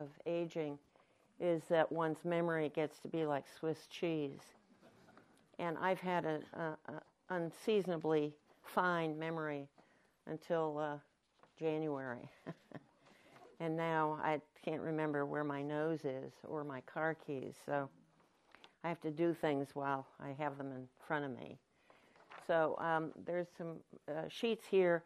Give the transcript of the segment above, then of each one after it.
of aging is that one's memory gets to be like Swiss cheese. And I've had an unseasonably fine memory until uh, January. and now I can't remember where my nose is or my car keys. So I have to do things while I have them in front of me. So um, there's some uh, sheets here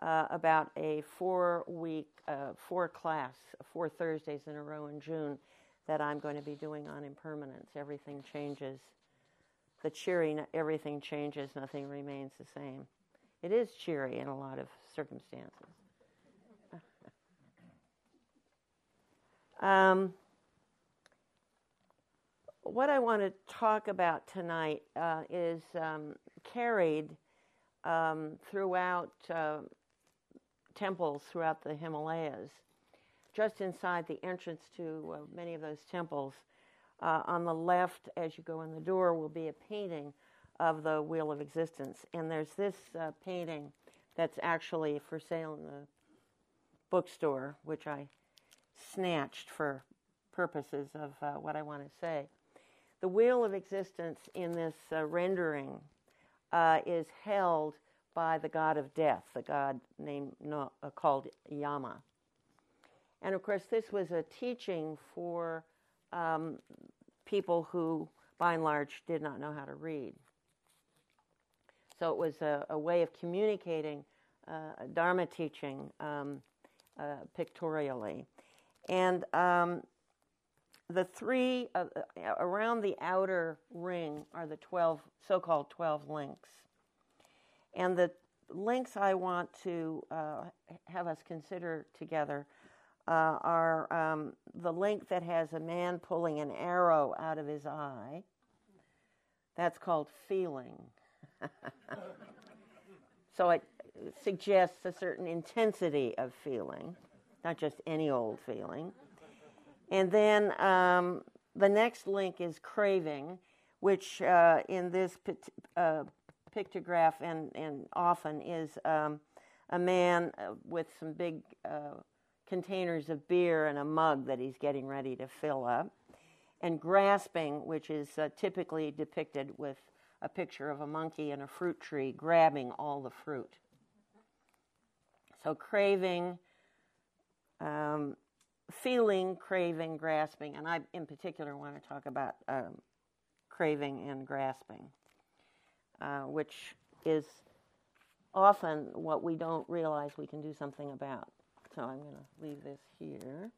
uh, about a four week, uh, four class, four Thursdays in a row in June that I'm going to be doing on impermanence. Everything changes. The cheery, everything changes, nothing remains the same. It is cheery in a lot of circumstances. um, what I want to talk about tonight uh, is um, carried um, throughout uh, temples throughout the Himalayas. Just inside the entrance to uh, many of those temples, uh, on the left, as you go in the door, will be a painting of the Wheel of Existence. And there's this uh, painting that's actually for sale in the bookstore, which I snatched for purposes of uh, what I want to say. The Wheel of Existence in this uh, rendering uh, is held by the god of death, the god named uh, called Yama. And of course, this was a teaching for um, people who, by and large, did not know how to read. So it was a, a way of communicating uh, Dharma teaching um, uh, pictorially. And um, the three uh, around the outer ring are the 12 so called 12 links. And the links I want to uh, have us consider together uh, are um, the link that has a man pulling an arrow out of his eye. That's called feeling. so it suggests a certain intensity of feeling, not just any old feeling. And then um, the next link is craving, which uh, in this uh, pictograph and, and often is um, a man uh, with some big uh, containers of beer and a mug that he's getting ready to fill up. And grasping, which is uh, typically depicted with a picture of a monkey and a fruit tree grabbing all the fruit. So, craving, um, feeling, craving, grasping, and I in particular want to talk about um, craving and grasping. Uh, which is often what we don't realize we can do something about. So I'm going to leave this here.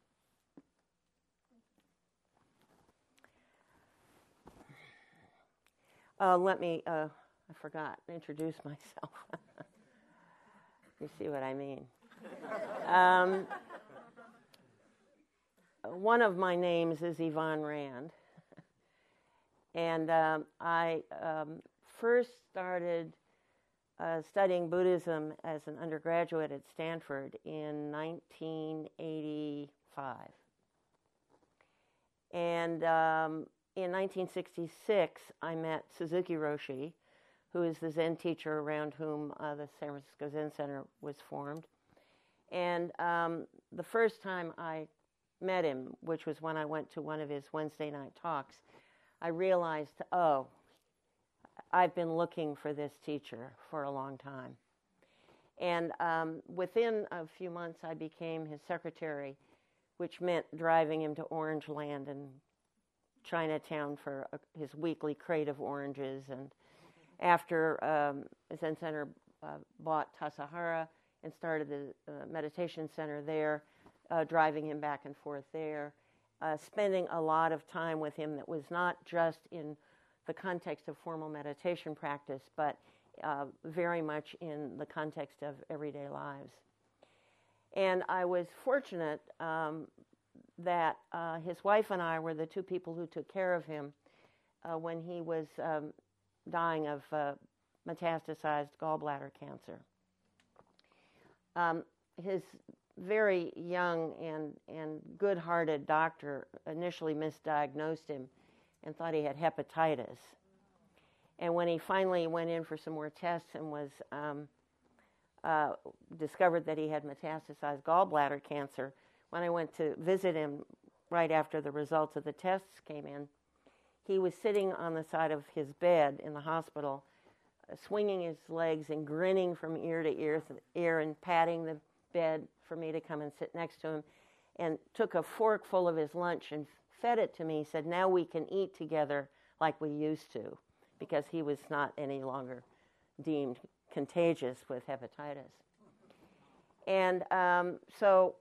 Uh, let me, uh, I forgot, introduce myself. you see what I mean. Um, one of my names is Yvonne Rand. and um, I um, first started uh, studying Buddhism as an undergraduate at Stanford in 1985. And um, in 1966, I met Suzuki Roshi, who is the Zen teacher around whom uh, the San Francisco Zen Center was formed. And um, the first time I met him, which was when I went to one of his Wednesday night talks, I realized, oh, I've been looking for this teacher for a long time. And um, within a few months, I became his secretary, which meant driving him to Orange Land and Chinatown for a, his weekly crate of oranges. And after um, Zen Center uh, bought Tassajara and started the uh, meditation center there, uh, driving him back and forth there, uh, spending a lot of time with him that was not just in the context of formal meditation practice, but uh, very much in the context of everyday lives. And I was fortunate um, that uh, his wife and I were the two people who took care of him uh, when he was um, dying of uh, metastasized gallbladder cancer. Um, his very young and, and good hearted doctor initially misdiagnosed him and thought he had hepatitis. And when he finally went in for some more tests and was um, uh, discovered that he had metastasized gallbladder cancer, when I went to visit him right after the results of the tests came in, he was sitting on the side of his bed in the hospital, uh, swinging his legs and grinning from ear to ear, ear and patting the bed for me to come and sit next to him, and took a fork full of his lunch and fed it to me. He said, "Now we can eat together like we used to," because he was not any longer deemed contagious with hepatitis. And um, so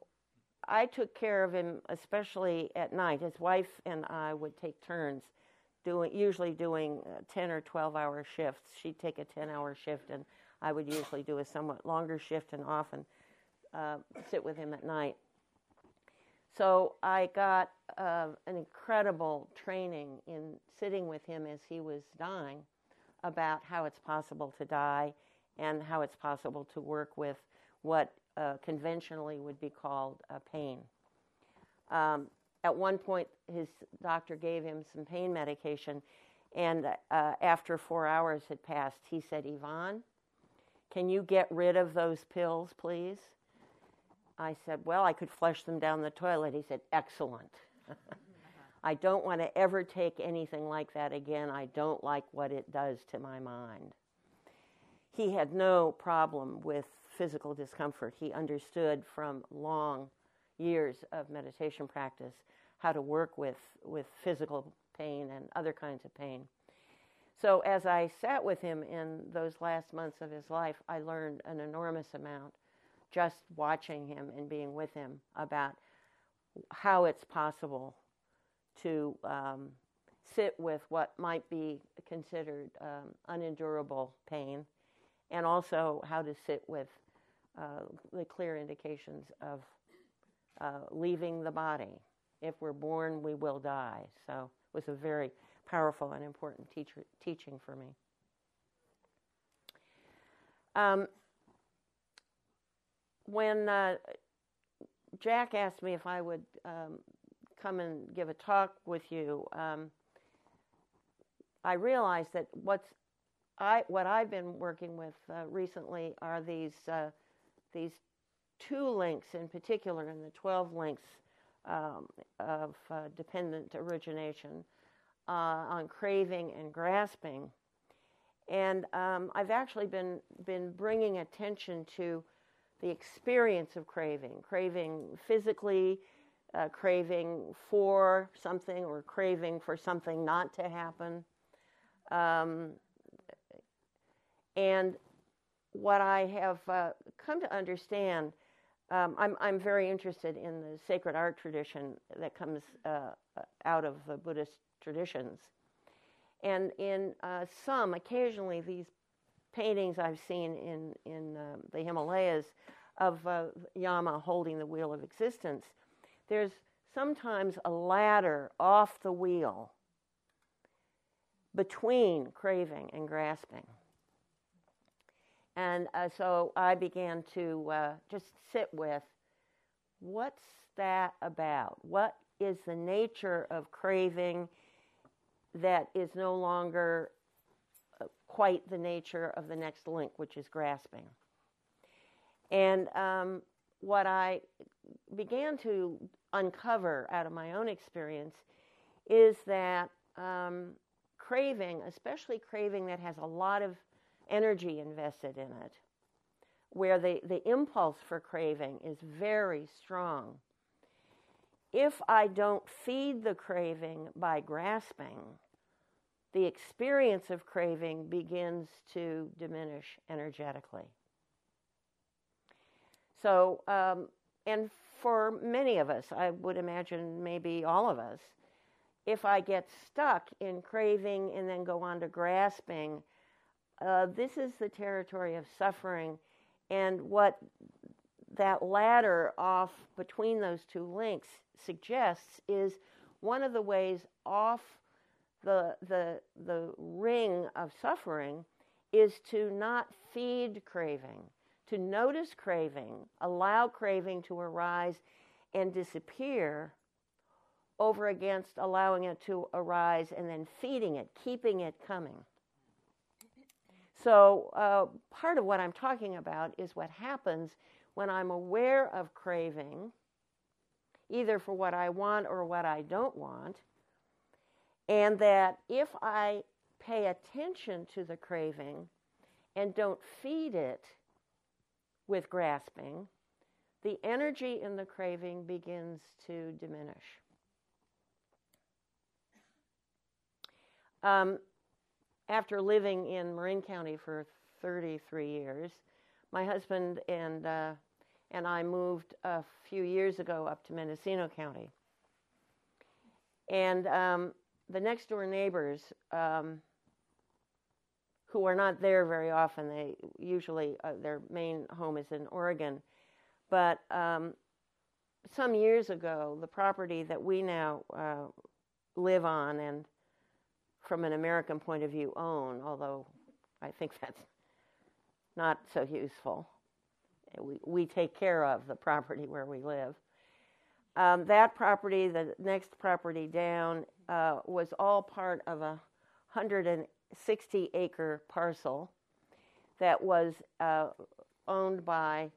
I took care of him, especially at night. His wife and I would take turns doing, usually doing uh, 10 or 12 hour shifts. She'd take a 10 hour shift, and I would usually do a somewhat longer shift and often uh, sit with him at night. So I got uh, an incredible training in sitting with him as he was dying about how it's possible to die and how it's possible to work with what uh, conventionally would be called pain. Um, at one point, his doctor gave him some pain medication, and uh, after four hours had passed, he said, Yvonne, can you get rid of those pills, please? I said, Well, I could flush them down the toilet. He said, Excellent. I don't want to ever take anything like that again. I don't like what it does to my mind. He had no problem with physical discomfort. He understood from long years of meditation practice how to work with, with physical pain and other kinds of pain. So, as I sat with him in those last months of his life, I learned an enormous amount just watching him and being with him about how it's possible to um, sit with what might be considered um, unendurable pain and also how to sit with uh, the clear indications of uh, leaving the body. If we're born, we will die. So it was a very powerful and important teacher, teaching for me. Um, when uh, Jack asked me if I would um, come and give a talk with you, um, I realized that what's I what I've been working with uh, recently are these uh, these two links in particular, in the 12 links um, of uh, dependent origination uh, on craving and grasping. And um, I've actually been, been bringing attention to the experience of craving, craving physically, uh, craving for something, or craving for something not to happen. Um, and what I have uh, come to understand, um, I'm, I'm very interested in the sacred art tradition that comes uh, out of the Buddhist traditions. And in uh, some, occasionally, these paintings I've seen in, in uh, the Himalayas of uh, Yama holding the wheel of existence, there's sometimes a ladder off the wheel between craving and grasping. And uh, so I began to uh, just sit with what's that about? What is the nature of craving that is no longer quite the nature of the next link, which is grasping? And um, what I began to uncover out of my own experience is that um, craving, especially craving that has a lot of energy invested in it, where the, the impulse for craving is very strong. If I don't feed the craving by grasping, the experience of craving begins to diminish energetically. So, um, and for many of us, I would imagine maybe all of us, if I get stuck in craving and then go on to grasping, uh, this is the territory of suffering, and what that ladder off between those two links suggests is one of the ways off the the the ring of suffering is to not feed craving, to notice craving, allow craving to arise and disappear over against allowing it to arise and then feeding it, keeping it coming. So, uh, part of what I'm talking about is what happens when I'm aware of craving either for what I want or what I don't want. And that if I pay attention to the craving and don't feed it with grasping, the energy in the craving begins to diminish. Um, after living in Marin County for 33 years, my husband and uh, and I moved a few years ago up to Mendocino County. And um, the next door neighbors, um, who are not there very often, they usually uh, their main home is in Oregon, but um, some years ago, the property that we now uh, live on and from an American point of view own, although I think that's not so useful. We, we take care of the property where we live. Um, that property, the next property down, uh, was all part of a 160 acre parcel that was uh, owned by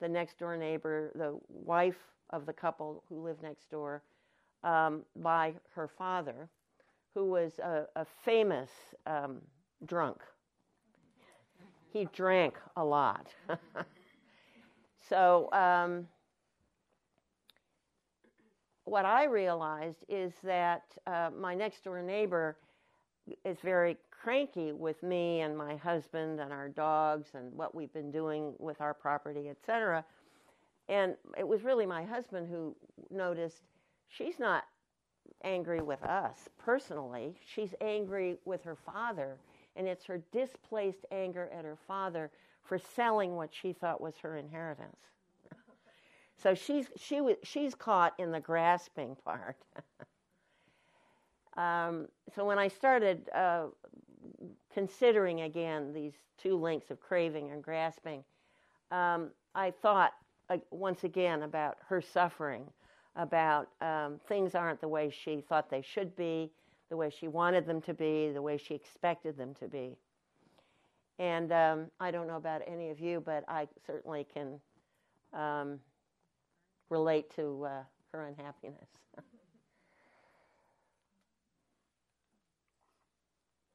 the next door neighbor, the wife of the couple who lived next door, um, by her father, who was a, a famous um, drunk. He drank a lot. so, um, what I realized is that uh, my next door neighbor is very cranky with me and my husband and our dogs and what we've been doing with our property, etc. And it was really my husband who noticed she's not angry with us personally. She's angry with her father, and it's her displaced anger at her father for selling what she thought was her inheritance. So she's she she's caught in the grasping part. um, so when I started uh, considering again these two links of craving and grasping, um, I thought uh, once again about her suffering about um, things aren't the way she thought they should be, the way she wanted them to be, the way she expected them to be. And um, I don't know about any of you, but I certainly can um, relate to uh, her unhappiness.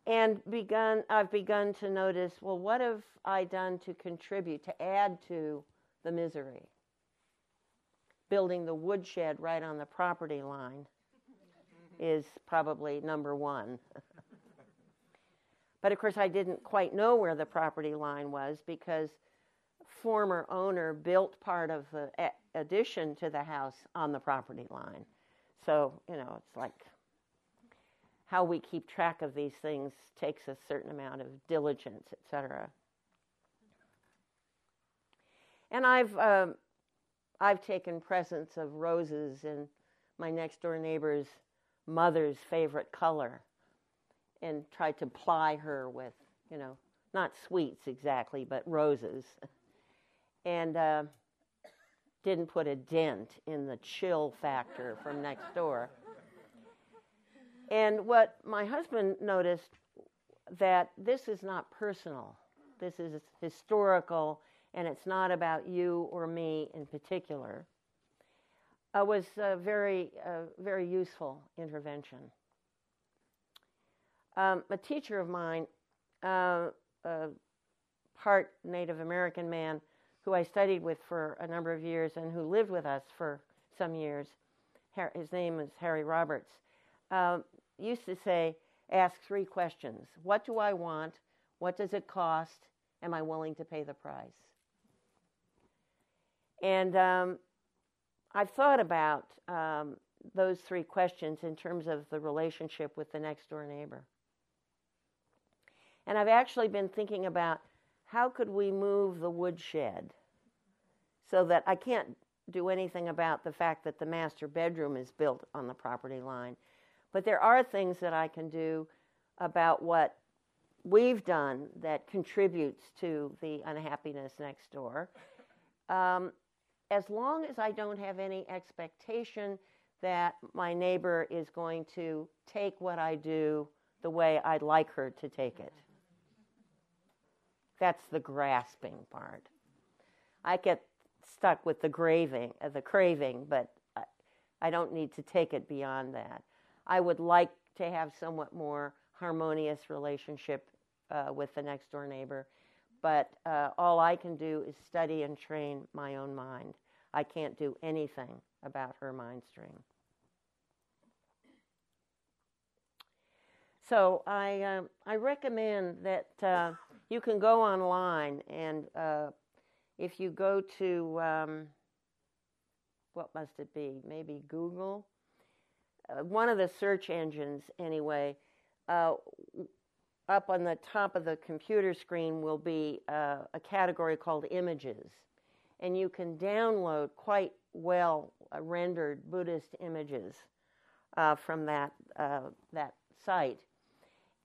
and begun, I've begun to notice well, what have I done to contribute, to add to the misery? building the woodshed right on the property line is probably number one. but of course, I didn't quite know where the property line was because former owner built part of the addition to the house on the property line. So, you know, it's like how we keep track of these things takes a certain amount of diligence, etc. And I've um, I've taken presents of roses in my next door neighbor's mother's favorite color and tried to ply her with, you know, not sweets exactly, but roses. And uh, didn't put a dent in the chill factor from next door. And what my husband noticed that this is not personal. This is historical and it's not about you or me in particular, uh, was a very, uh, very useful intervention. Um, a teacher of mine, uh, a part Native American man who I studied with for a number of years and who lived with us for some years, his name is Harry Roberts, um, used to say, ask three questions What do I want? What does it cost? Am I willing to pay the price? And um, I've thought about um, those three questions in terms of the relationship with the next door neighbor. And I've actually been thinking about how could we move the woodshed so that I can't do anything about the fact that the master bedroom is built on the property line. But there are things that I can do about what we've done that contributes to the unhappiness next door. Um, as long as I don't have any expectation that my neighbor is going to take what I do the way I'd like her to take it. That's the grasping part. I get stuck with the craving, uh, the craving, but I don't need to take it beyond that. I would like to have somewhat more harmonious relationship uh, with the next door neighbor, but uh, all I can do is study and train my own mind. I can't do anything about her mind stream. So I uh, I recommend that uh, you can go online and uh, if you go to um, what must it be? Maybe Google. Uh, one of the search engines, anyway. Uh, up on the top of the computer screen will be uh, a category called images, and you can download quite well rendered Buddhist images from that that site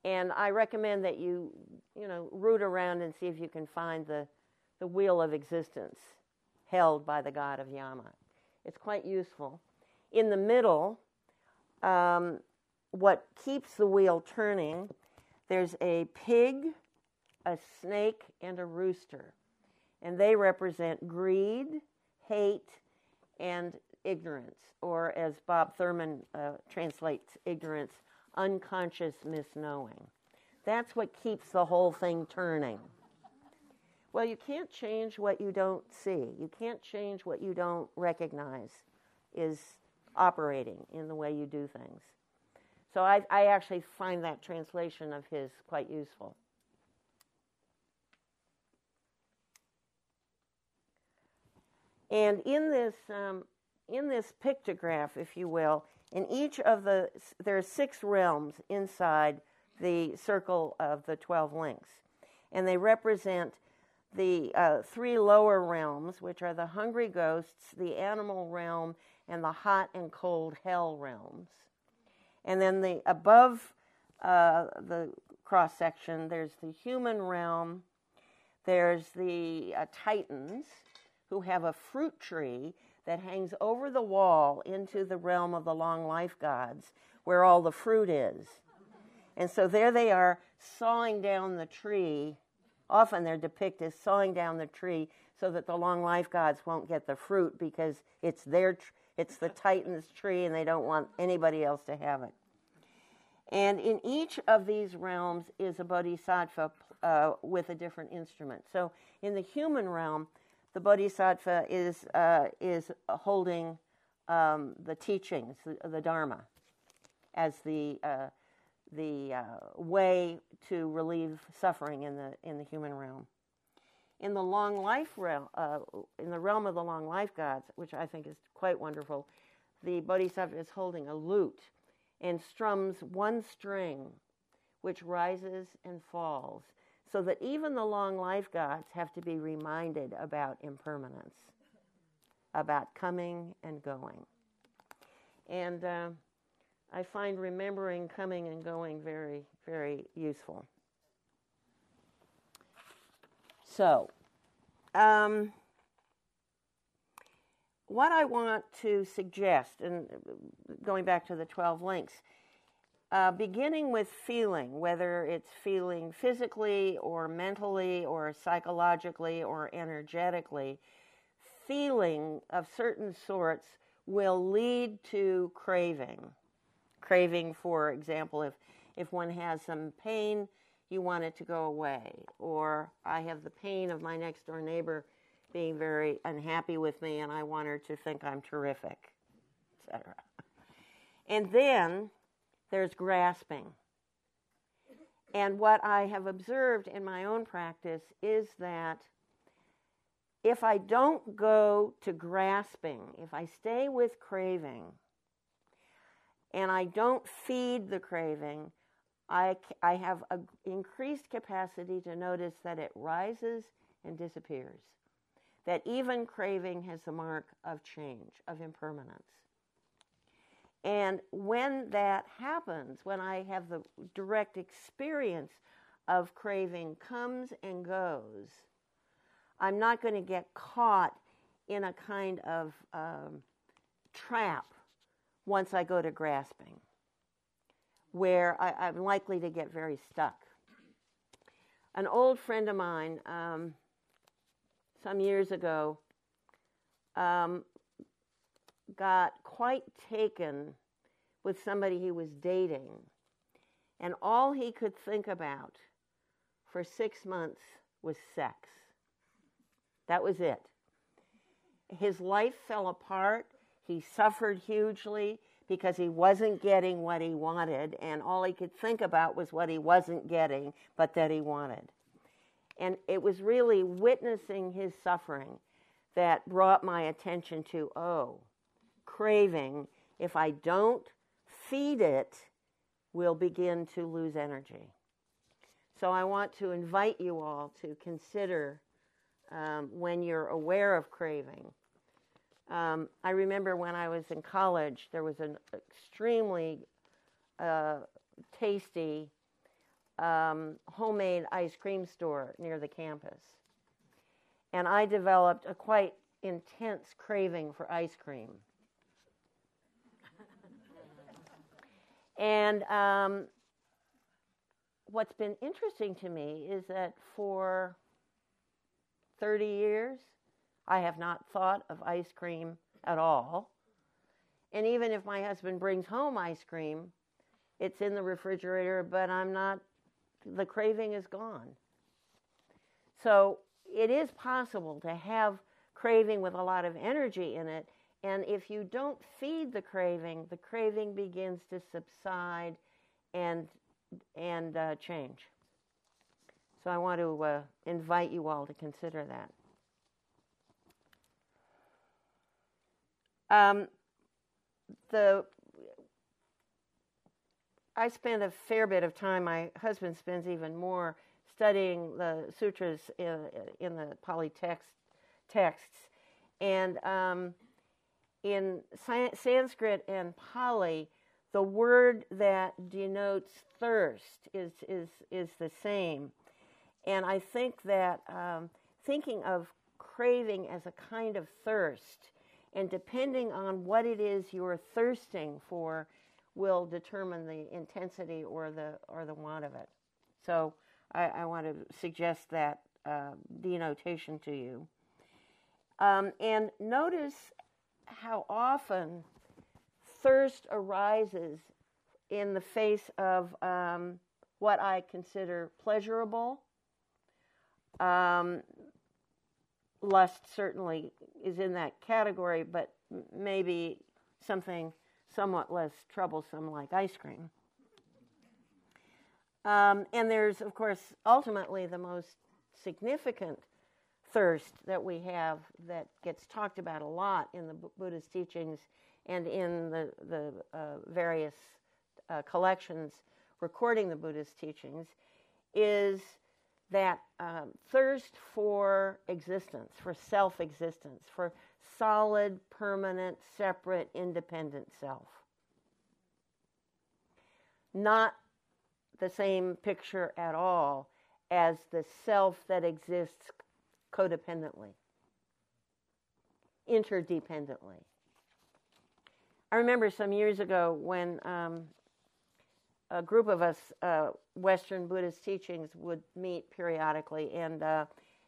and I recommend that you, you know, root around and see if you can find the, the wheel of existence held by the god of Yama. It's quite useful. In the middle, um, what keeps the wheel turning, there's a pig, a snake, and a rooster. And they represent greed, hate, and ignorance, or as Bob Thurman uh, translates ignorance, unconscious misknowing. That's what keeps the whole thing turning. Well, you can't change what you don't see. You can't change what you don't recognize is operating in the way you do things. So I, I actually find that translation of his quite useful. And in this, um, in this pictograph, if you will, in each of the, there are six realms inside the circle of the 12 links. And they represent the uh, three lower realms, which are the hungry ghosts, the animal realm, and the hot and cold hell realms. And then the above uh, the cross section, there's the human realm, there's the uh, titans, who have a fruit tree that hangs over the wall into the realm of the long life gods where all the fruit is. And so there they are sawing down the tree. Often they're depicted as sawing down the tree so that the long life gods won't get the fruit because it's their it's the titan's tree and they don't want anybody else to have it. And in each of these realms is a bodhisattva uh, with a different instrument. So in the human realm, the bodhisattva is, uh, is holding um, the teachings, the, the, Dharma, as the, uh, the uh, way to relieve suffering in the, in the human realm. In the long life realm, uh, in the realm of the long life gods, which I think is quite wonderful, the bodhisattva is holding a lute and strums one string, which rises and falls so that even the long life gods have to be reminded about impermanence, about coming and going. And uh, I find remembering coming and going very, very useful. So, um, what I want to suggest, and going back to the 12 links, uh, beginning with feeling, whether it's feeling physically or mentally or psychologically or energetically, feeling of certain sorts will lead to craving. Craving, for example, if, if one has some pain, you want it to go away. Or I have the pain of my next door neighbor being very unhappy with me and I want her to think I'm terrific, etc. And then there's grasping. And what I have observed in my own practice is that if I don't go to grasping, if I stay with craving, and I don't feed the craving, I, I have an increased capacity to notice that it rises and disappears. That even craving has the mark of change, of impermanence. And when that happens, when I have the direct experience of craving comes and goes, I'm not going to get caught in a kind of um, trap once I go to grasping, where I, am likely to get very stuck. An old friend of mine, um, some years ago, um, got quite taken with somebody he was dating, and all he could think about for six months was sex. That was it. His life fell apart. He suffered hugely because he wasn't getting what he wanted, and all he could think about was what he wasn't getting, but that he wanted. And it was really witnessing his suffering that brought my attention to oh, craving, if I don't feed it, will begin to lose energy. So I want to invite you all to consider um, when you're aware of craving. Um, I remember when I was in college, there was an extremely uh, tasty um, homemade ice cream store near the campus. And I developed a quite intense craving for ice cream. And um, what's been interesting to me is that for 30 years, I have not thought of ice cream at all. And even if my husband brings home ice cream, it's in the refrigerator, but I'm not, the craving is gone. So it is possible to have craving with a lot of energy in it. And if you don't feed the craving, the craving begins to subside and, and uh, change. So I want to uh, invite you all to consider that. Um, the I spend a fair bit of time. My husband spends even more studying the sutras in, in the Pali text, texts, and um, in Sanskrit and Pali, the word that denotes thirst is is is the same. And I think that um, thinking of craving as a kind of thirst, and depending on what it is you're thirsting for, will determine the intensity or the or the want of it. So I, I want to suggest that uh, denotation to you. Um, and notice how often thirst arises in the face of um, what I consider pleasurable um, lust certainly is in that category, but maybe something somewhat less troublesome like ice cream. Um, and there's, of course, ultimately the most significant thirst that we have that gets talked about a lot in the Buddhist teachings and in the, the uh, various uh, collections recording the Buddhist teachings is that um, thirst for existence, for self existence, for solid, permanent, separate, independent self. Not the same picture at all as the self that exists codependently, interdependently. I remember some years ago when um, a group of us, uh, Western Buddhist teachings, would meet periodically, and uh,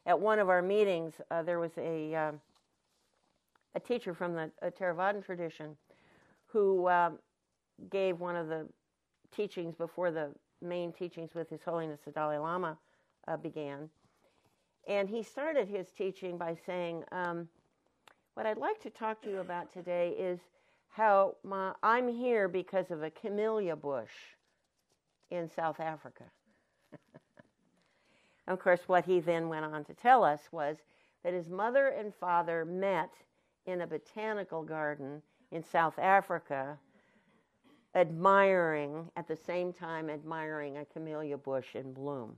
at one of our meetings, uh, there was a um, a teacher from the Theravadan tradition who um, gave one of the teachings before the main teachings with His Holiness the Dalai Lama uh, began, and he started his teaching by saying, um, "What I'd like to talk to you about today is." How my, I'm here because of a camellia bush in South Africa. of course, what he then went on to tell us was that his mother and father met in a botanical garden in South Africa, admiring, at the same time, admiring a camellia bush in bloom.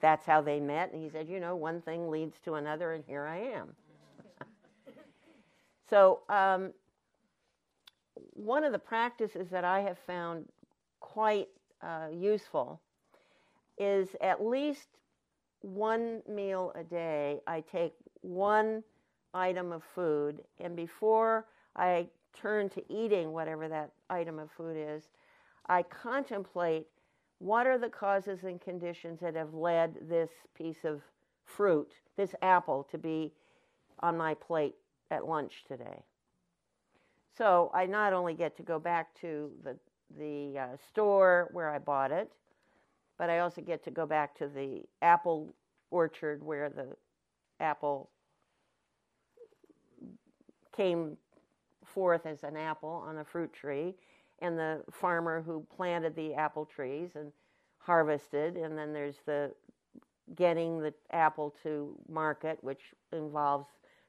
That's how they met. And he said, You know, one thing leads to another, and here I am. so, um, one of the practices that I have found quite uh, useful is at least one meal a day. I take one item of food, and before I turn to eating whatever that item of food is, I contemplate what are the causes and conditions that have led this piece of fruit, this apple, to be on my plate at lunch today. So I not only get to go back to the the uh, store where I bought it, but I also get to go back to the apple orchard where the apple came forth as an apple on a fruit tree, and the farmer who planted the apple trees and harvested, and then there's the getting the apple to market, which involves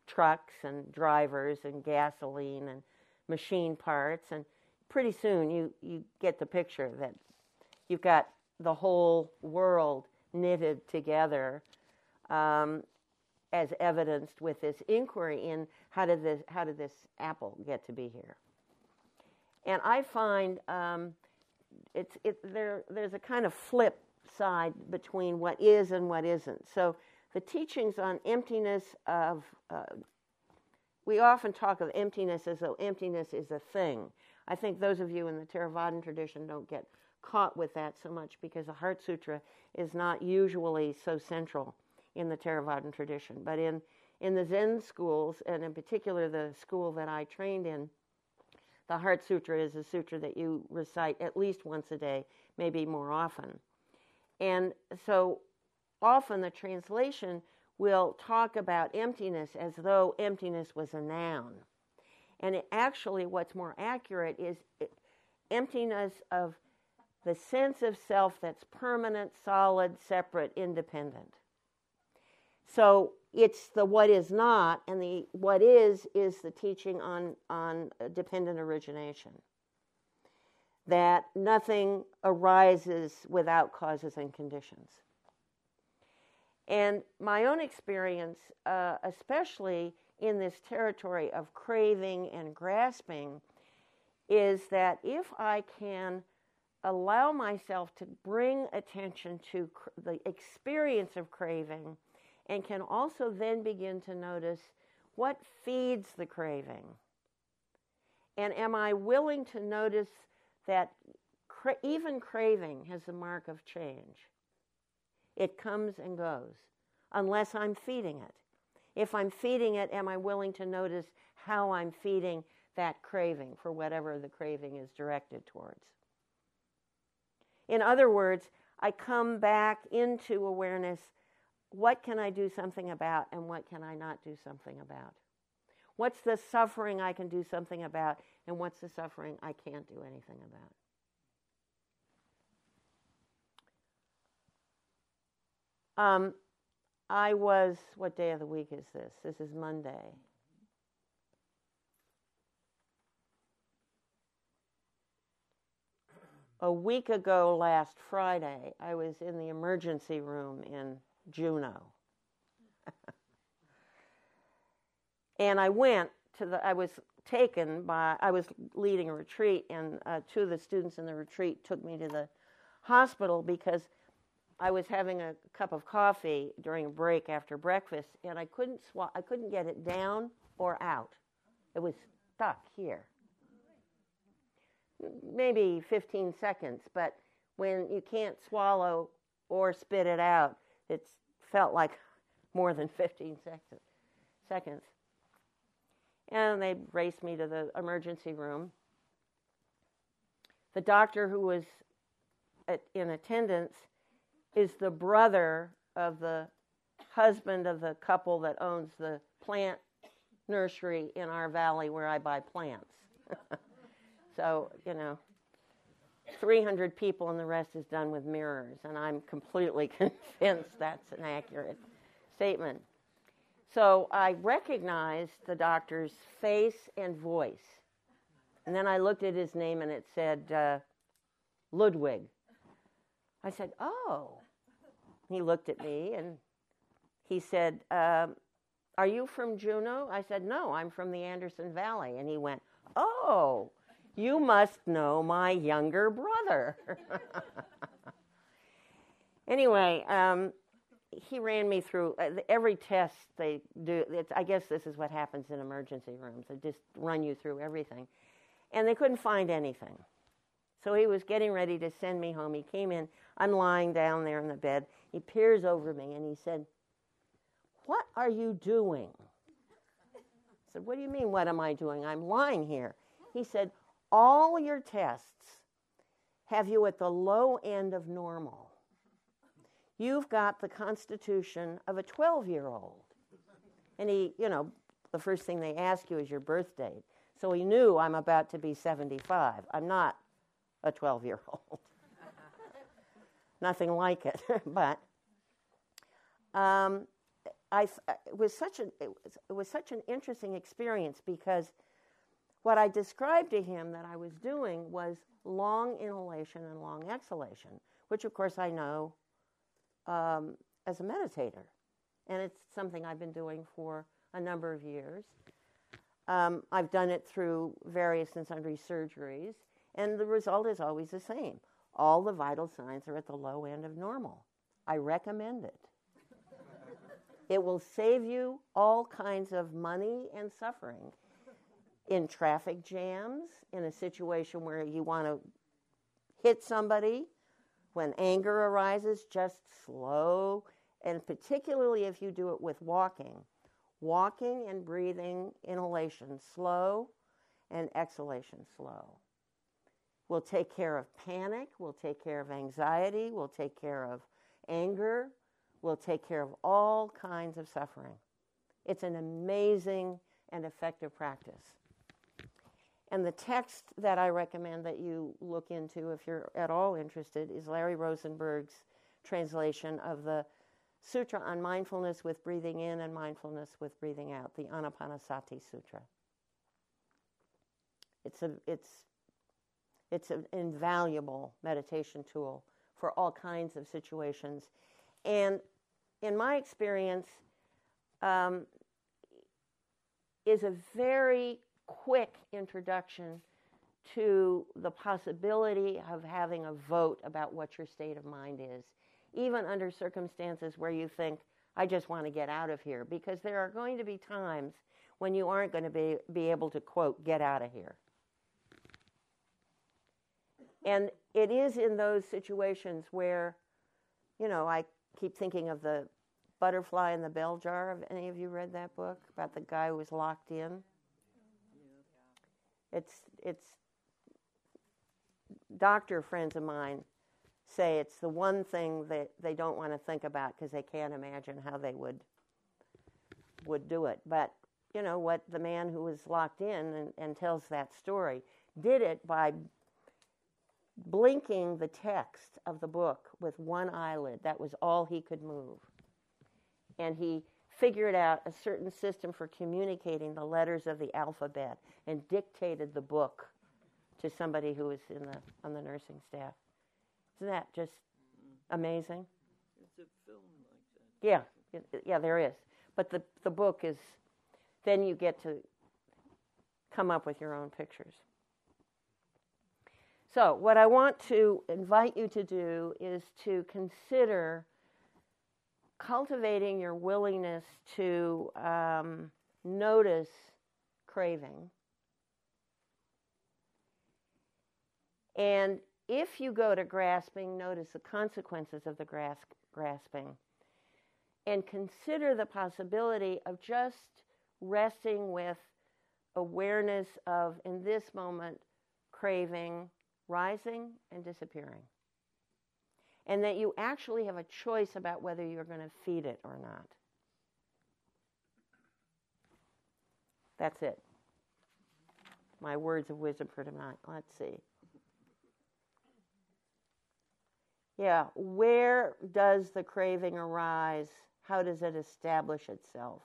trucks and drivers and gasoline and machine parts. And pretty soon you, you get the picture that you've got the whole world knitted together um, as evidenced with this inquiry in how did this how did this apple get to be here and i find um, it's it, there there's a kind of flip side between what is and what isn't so the teachings on emptiness of uh, we often talk of emptiness as though emptiness is a thing I think those of you in the Theravadan tradition don't get caught with that so much because the Heart Sutra is not usually so central in the Theravadan tradition. But in, in the Zen schools, and in particular the school that I trained in, the Heart Sutra is a sutra that you recite at least once a day, maybe more often. And so often the translation will talk about emptiness as though emptiness was a noun. And it actually, what's more accurate is emptiness of the sense of self that's permanent, solid, separate, independent. So it's the what is not, and the what is is the teaching on, on dependent origination. That nothing arises without causes and conditions. And my own experience, uh, especially in this territory of craving and grasping is that if I can allow myself to bring attention to cr- the experience of craving and can also then begin to notice what feeds the craving. And am I willing to notice that cra- even craving has a mark of change? It comes and goes unless I'm feeding it. If I'm feeding it, am I willing to notice how I'm feeding that craving for whatever the craving is directed towards? In other words, I come back into awareness what can I do something about and what can I not do something about? What's the suffering I can do something about and what's the suffering I can't do anything about? Um, I was, what day of the week is this? This is Monday. A week ago, last Friday, I was in the emergency room in Juneau. and I went to the, I was taken by, I was leading a retreat, and uh, two of the students in the retreat took me to the hospital because I was having a cup of coffee during a break after breakfast, and I couldn't swa- I couldn't get it down or out. It was stuck here. Maybe 15 seconds, but when you can't swallow or spit it out, it felt like more than 15 seconds. Seconds. And they raced me to the emergency room. The doctor who was at, in attendance is the brother of the husband of the couple that owns the plant nursery in our valley where I buy plants. so, you know, 300 people and the rest is done with mirrors, and I'm completely convinced that's an accurate statement. So I recognized the doctor's face and voice. And then I looked at his name and it said uh, Ludwig. I said, Oh. He looked at me and he said, um, Are you from Juneau? I said, No, I'm from the Anderson Valley. And he went, Oh, you must know my younger brother. anyway, um, he ran me through uh, every test they do. I guess this is what happens in emergency rooms. They just run you through everything. And they couldn't find anything. So he was getting ready to send me home. He came in. I'm lying down there in the bed. He peers over me and he said, What are you doing? I said, What do you mean, what am I doing? I'm lying here. He said, All your tests have you at the low end of normal. You've got the constitution of a 12 year old. And he, you know, the first thing they ask you is your birth date. So he knew I'm about to be 75. I'm not a 12 year old. Nothing like it. but um, I, it, was such an, it, was, it was such an interesting experience because what I described to him that I was doing was long inhalation and long exhalation, which of course I know um, as a meditator. And it's something I've been doing for a number of years. Um, I've done it through various and sundry surgeries, and the result is always the same. All the vital signs are at the low end of normal. I recommend it. it will save you all kinds of money and suffering in traffic jams, in a situation where you want to hit somebody, when anger arises, just slow, and particularly if you do it with walking. Walking and breathing, inhalation slow, and exhalation slow. We'll take care of panic, we'll take care of anxiety, we'll take care of anger, we'll take care of all kinds of suffering. It's an amazing and effective practice. And the text that I recommend that you look into if you're at all interested is Larry Rosenberg's translation of the Sutra on Mindfulness with Breathing In and Mindfulness with Breathing Out, the Anapanasati Sutra. It's, a, it's, it's an invaluable meditation tool for all kinds of situations. And in my experience, um, is a very quick introduction to the possibility of having a vote about what your state of mind is, even under circumstances where you think, I just want to get out of here, because there are going to be times when you aren't going to be, be able to, quote, get out of here. And it is in those situations where, you know, I keep thinking of the butterfly in the bell jar. Have any of you read that book about the guy who was locked in? It's it's doctor friends of mine say it's the one thing that they don't want to think about because they can't imagine how they would would do it. But you know what the man who was locked in and, and tells that story did it by blinking the text of the book with one eyelid. That was all he could move. And he figured out a certain system for communicating the letters of the alphabet and dictated the book to somebody who was in the on the nursing staff. Isn't that just amazing? It's a film like that. Yeah, yeah, there is. But the the book is then you get to come up with your own pictures. So, what I want to invite you to do is to consider cultivating your willingness to um, notice craving. And if you go to grasping, notice the consequences of the grasp, grasping. And consider the possibility of just resting with awareness of, in this moment, craving rising and disappearing and that you actually have a choice about whether you're going to feed it or not. That's it. My words of wisdom for tonight. Let's see. Yeah, where does the craving arise? How does it establish itself?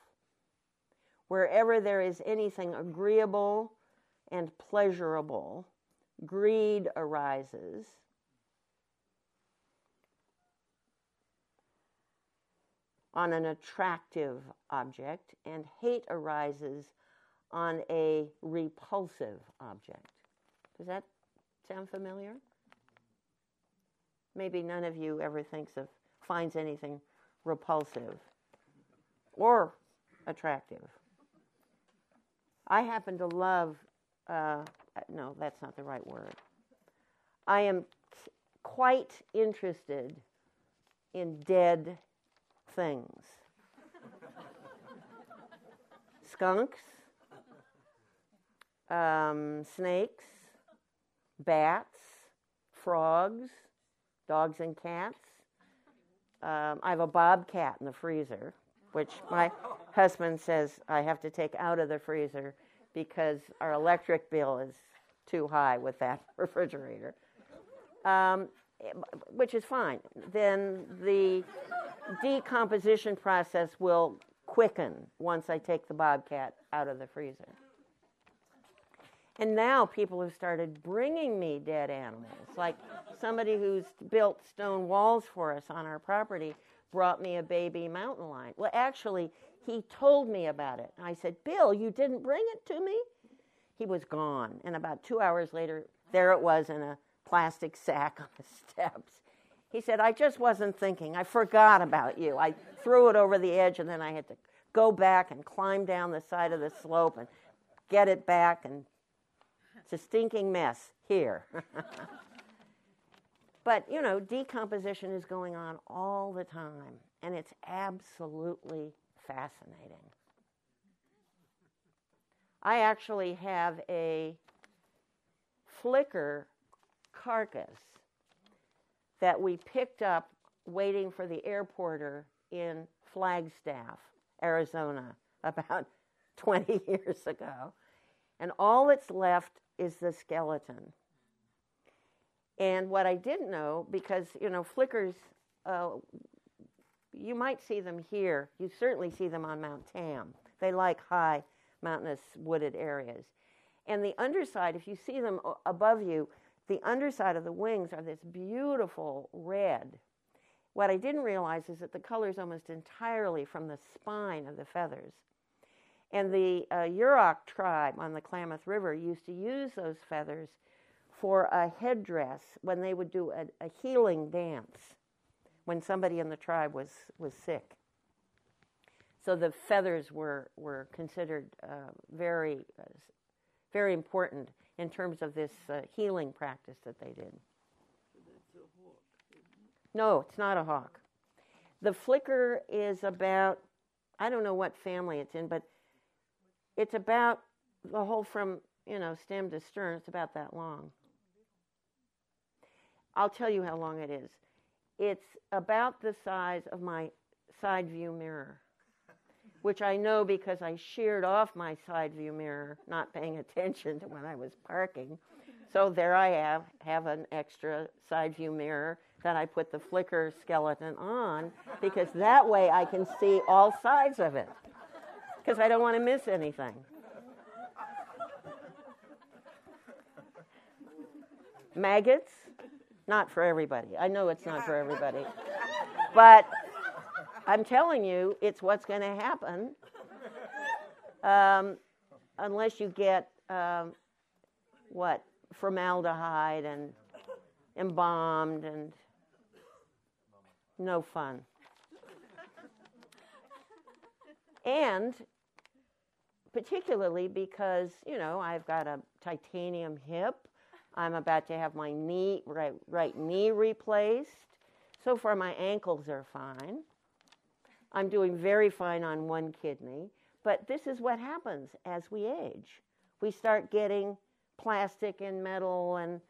Wherever there is anything agreeable and pleasurable, greed arises on an attractive object, and hate arises on a repulsive object. Does that sound familiar? Maybe none of you ever thinks of, finds anything repulsive or attractive. I happen to love, uh, no, that's not the right word. I am quite interested in dead things skunks, um, snakes, bats, frogs, dogs and cats. Um, I have a bobcat in the freezer, which my husband says I have to take out of the freezer because our electric bill is too high with that refrigerator, um, which is fine. Then the decomposition process will quicken once I take the bobcat out of the freezer. And now people have started bringing me dead animals. Like somebody who's built stone walls for us on our property brought me a baby mountain lion. Well, actually, he told me about it. I said, Bill, you didn't bring it to me? He was gone. And about two hours later, there it was in a plastic sack on the steps. He said, I just wasn't thinking. I forgot about you. I threw it over the edge, and then I had to go back and climb down the side of the slope and get it back and it's a stinking mess here. but, you know, decomposition is going on all the time, and it's absolutely fascinating. I actually have a flicker carcass that we picked up waiting for the airporter in Flagstaff, Arizona, about 20 years ago. And all that's left is the skeleton. And what I didn't know, because, you know, flickers, uh, you might see them here. You certainly see them on Mount Tam. They like high, mountainous, wooded areas. And the underside, if you see them above you, the underside of the wings are this beautiful red. What I didn't realize is that the color is almost entirely from the spine of the feathers. And the uh, Yurok tribe on the Klamath River used to use those feathers for a headdress when they would do a, a healing dance when somebody in the tribe was, was sick. So the feathers were, were considered uh, very, uh, very important in terms of this uh, healing practice that they did. No, it's not a hawk. The flicker is about, I don't know what family it's in, but it's about the whole from, you know, stem to stern. It's about that long. I'll tell you how long it is. It's about the size of my side view mirror, which I know because I sheared off my side view mirror, not paying attention to when I was parking. So there I have, have an extra side view mirror that I put the flicker skeleton on because that way I can see all sides of it because I don't want to miss anything. Maggots, not for everybody. I know it's not for everybody. But I'm telling you, it's what's going to happen um, unless you get um, what? Formaldehyde and embalmed and no fun. And particularly because, you know, I've got a titanium hip. I'm about to have my knee, right, right knee replaced. So far, my ankles are fine. I'm doing very fine on one kidney. But this is what happens as we age. We start getting plastic and metal and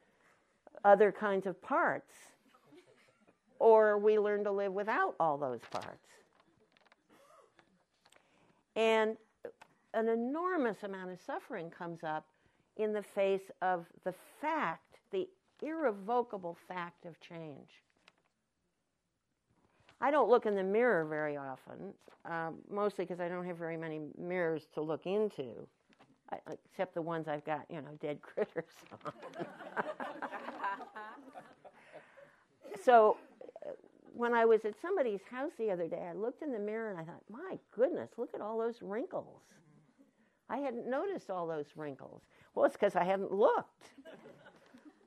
other kinds of parts, or we learn to live without all those parts. And an enormous amount of suffering comes up in the face of the fact, the irrevocable fact of change. I don't look in the mirror very often, uh, mostly because I don't have very many mirrors to look into, I, except the ones I've got, you know, dead critters on. so when I was at somebody's house the other day, I looked in the mirror and I thought, my goodness, look at all those wrinkles. I hadn't noticed all those wrinkles. Well, it's because I hadn't looked.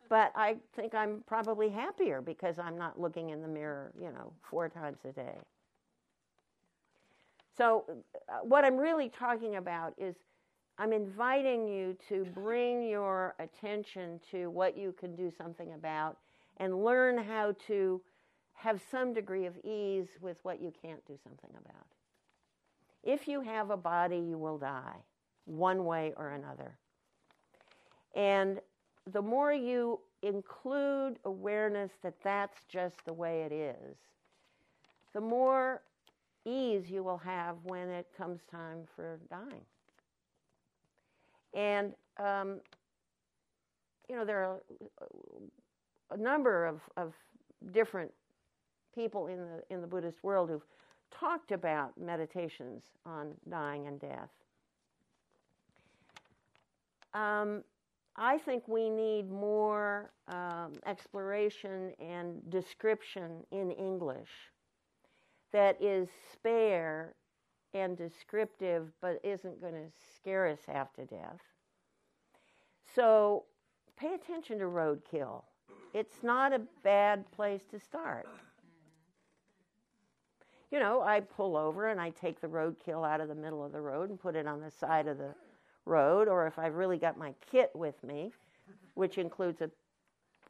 But I think I'm probably happier because I'm not looking in the mirror, you know, four times a day. So, uh, what I'm really talking about is I'm inviting you to bring your attention to what you can do something about and learn how to have some degree of ease with what you can't do something about. If you have a body, you will die, one way or another. And the more you include awareness that that's just the way it is, the more ease you will have when it comes time for dying. And, um, you know, there are a number of, of different people in the, in the Buddhist world who've talked about meditations on dying and death. Um, I think we need more um, exploration and description in English that is spare and descriptive, but isn't going to scare us half to death. So pay attention to roadkill. It's not a bad place to start. You know, I pull over and I take the roadkill out of the middle of the road and put it on the side of the road, or if I've really got my kit with me, which includes a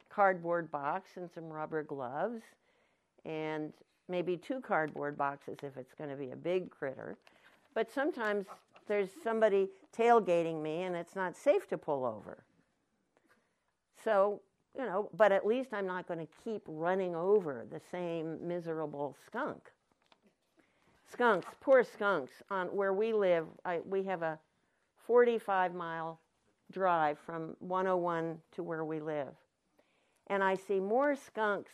cardboard box and some rubber gloves and maybe two cardboard boxes if it's going to be a big critter. But sometimes there's somebody tailgating me and it's not safe to pull over. So, you know, but at least I'm not going to keep running over the same miserable skunk. Skunks, poor skunks. On where we live, I, we have a 45 mile drive from 101 to where we live. And I see more skunks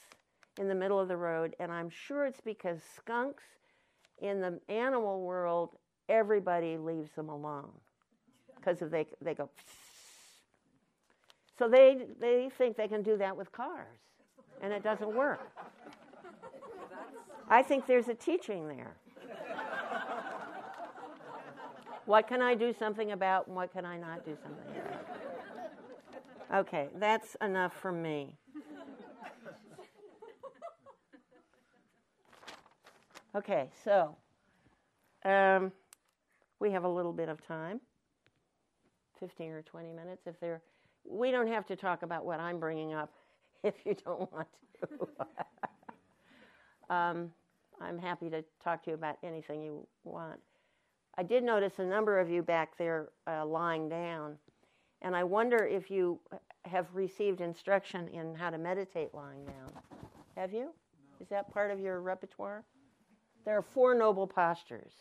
in the middle of the road, and I'm sure it's because skunks in the animal world, everybody leaves them alone because if they they go. So they they think they can do that with cars, and it doesn't work. I think there's a teaching there. What can I do something about, and what can I not do something about? Okay, that's enough for me. Okay, so um, we have a little bit of time 15 or 20 minutes. If there, we don't have to talk about what I'm bringing up if you don't want to. um, I'm happy to talk to you about anything you want. I did notice a number of you back there uh, lying down, and I wonder if you have received instruction in how to meditate lying down. Have you? Is that part of your repertoire? There are four noble postures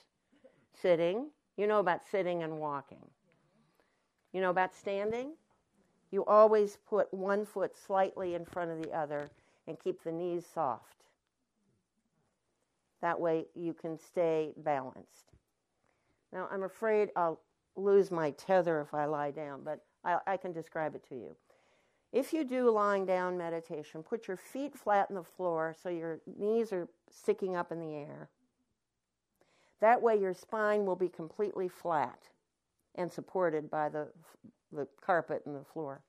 sitting, you know about sitting and walking. You know about standing? You always put one foot slightly in front of the other and keep the knees soft. That way you can stay balanced. Now, I'm afraid I'll lose my tether if I lie down, but I, I can describe it to you. If you do lying down meditation, put your feet flat on the floor so your knees are sticking up in the air. That way, your spine will be completely flat and supported by the, the carpet and the floor.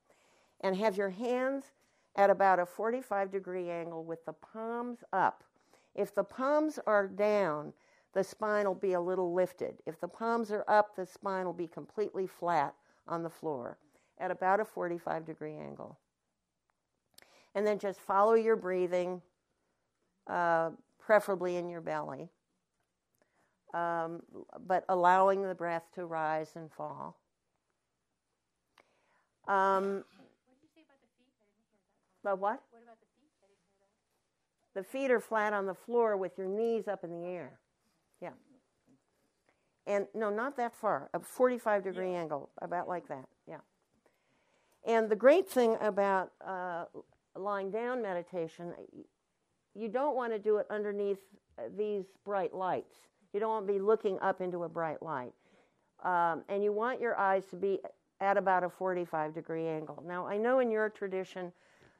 And have your hands at about a 45 degree angle with the palms up. If the palms are down, the spine will be a little lifted. If the palms are up, the spine will be completely flat on the floor at about a 45 degree angle. And then just follow your breathing, uh, preferably in your belly, um, but allowing the breath to rise and fall. Um, what did you say about the feet? I didn't hear that. What? What about the feet? I didn't hear that. The feet are flat on the floor with your knees up in the air. Yeah. And no, not that far, a 45 degree yeah. angle, about like that. Yeah. And the great thing about uh, lying down meditation, you don't want to do it underneath uh, these bright lights. You don't want to be looking up into a bright light. Um, and you want your eyes to be at about a 45 degree angle. Now, I know in your tradition,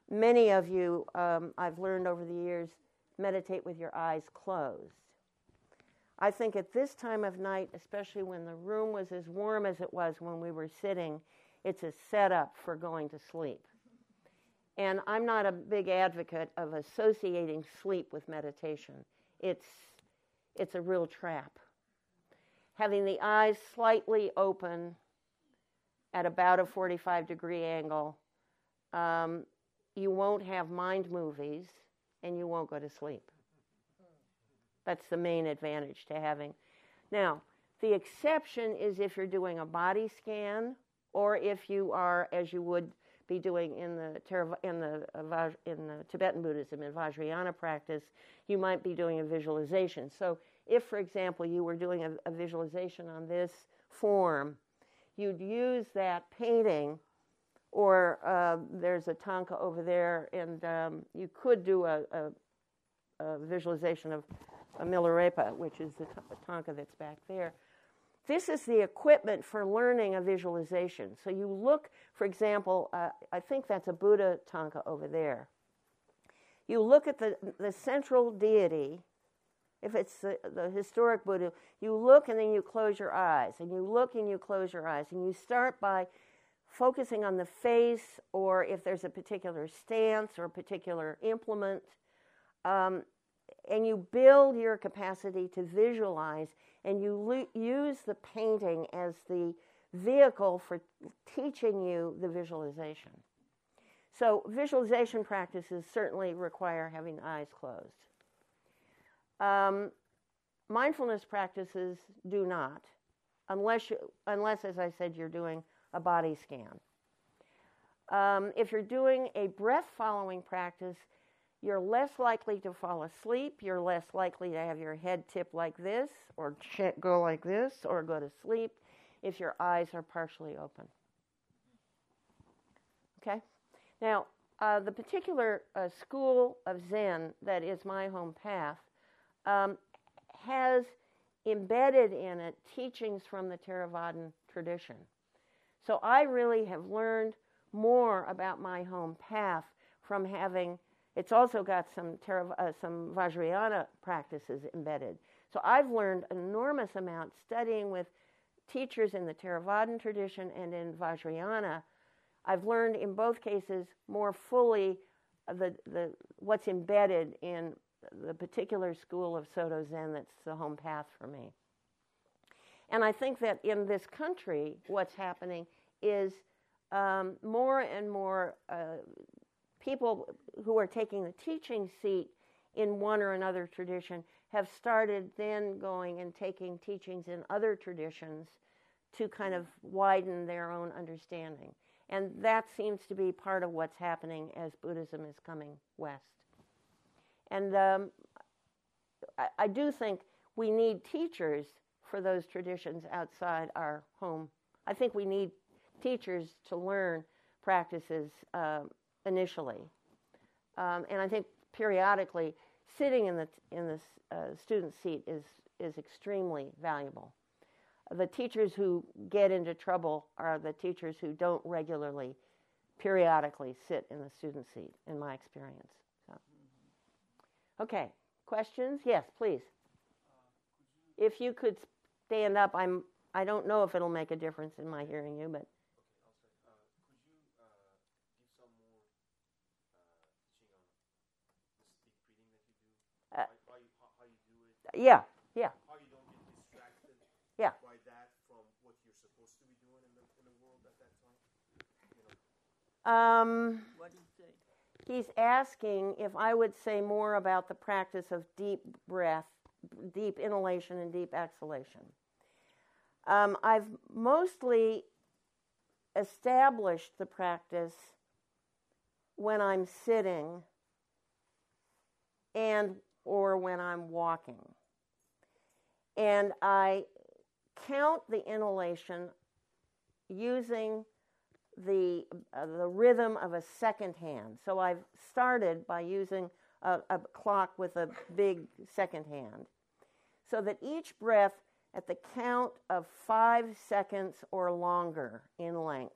many of you, um, I've learned over the years, meditate with your eyes closed. I think at this time of night, especially when the room was as warm as it was when we were sitting, it's a setup for going to sleep. And I'm not a big advocate of associating sleep with meditation. It's, it's a real trap. Having the eyes slightly open at about a 45 degree angle, um, you won't have mind movies and you won't go to sleep. That's the main advantage to having. Now, the exception is if you're doing a body scan or if you are, as you would be doing in the in the in the Tibetan Buddhism in Vajrayana practice, you might be doing a visualization. So, if, for example, you were doing a, a visualization on this form, you'd use that painting, or uh, there's a thangka over there, and um, you could do a, a, a, visualization of a Milarepa, which is the thangka that's back there. This is the equipment for learning a visualization. So you look, for example, uh, I think that's a Buddha thangka over there. You look at the, the central deity, if it's the, the historic Buddha, you look and then you close your eyes, and you look and you close your eyes, and you start by focusing on the face, or if there's a particular stance or a particular implement, um, and you build your capacity to visualize and you lo- use the painting as the vehicle for teaching you the visualization. So, visualization practices certainly require having eyes closed. Um, mindfulness practices do not, unless, you, unless, as I said, you're doing a body scan. Um, if you're doing a breath following practice, you're less likely to fall asleep. You're less likely to have your head tip like this, or go like this, or go to sleep if your eyes are partially open. Okay? Now, uh, the particular uh, school of Zen that is my home path um, has embedded in it teachings from the Theravadan tradition. So I really have learned more about my home path from having it's also got some uh, some Vajrayana practices embedded. So I've learned an enormous amount studying with teachers in the Theravadan tradition and in Vajrayana. I've learned in both cases more fully the, the what's embedded in the particular school of Soto Zen that's the home path for me. And I think that in this country, what's happening is um, more and more uh, people who are taking the teaching seat in one or another tradition have started then going and taking teachings in other traditions to kind of widen their own understanding. And that seems to be part of what's happening as Buddhism is coming west. And um, I, I, do think we need teachers for those traditions outside our home. I think we need teachers to learn practices um, initially. Um, and I think periodically sitting in the, in the uh, student seat is, is extremely valuable. The teachers who get into trouble are the teachers who don't regularly, periodically sit in the student seat, in my experience. So. Okay, questions? Yes, please. If you could stand up, I'm. I don't know if it'll make a difference in my hearing you, but. Yeah, yeah. How you don't get distracted yeah. by that from what you're supposed to be doing in the, in the world at that time? You know? Um, what did he say? He's asking if I would say more about the practice of deep breath, deep inhalation, and deep exhalation. Um, I've mostly established the practice when I'm sitting and or when I'm walking and I count the inhalation using the, uh, the rhythm of a second hand. So I've started by using a, a clock with a big second hand. So that each breath at the count of five seconds or longer in length.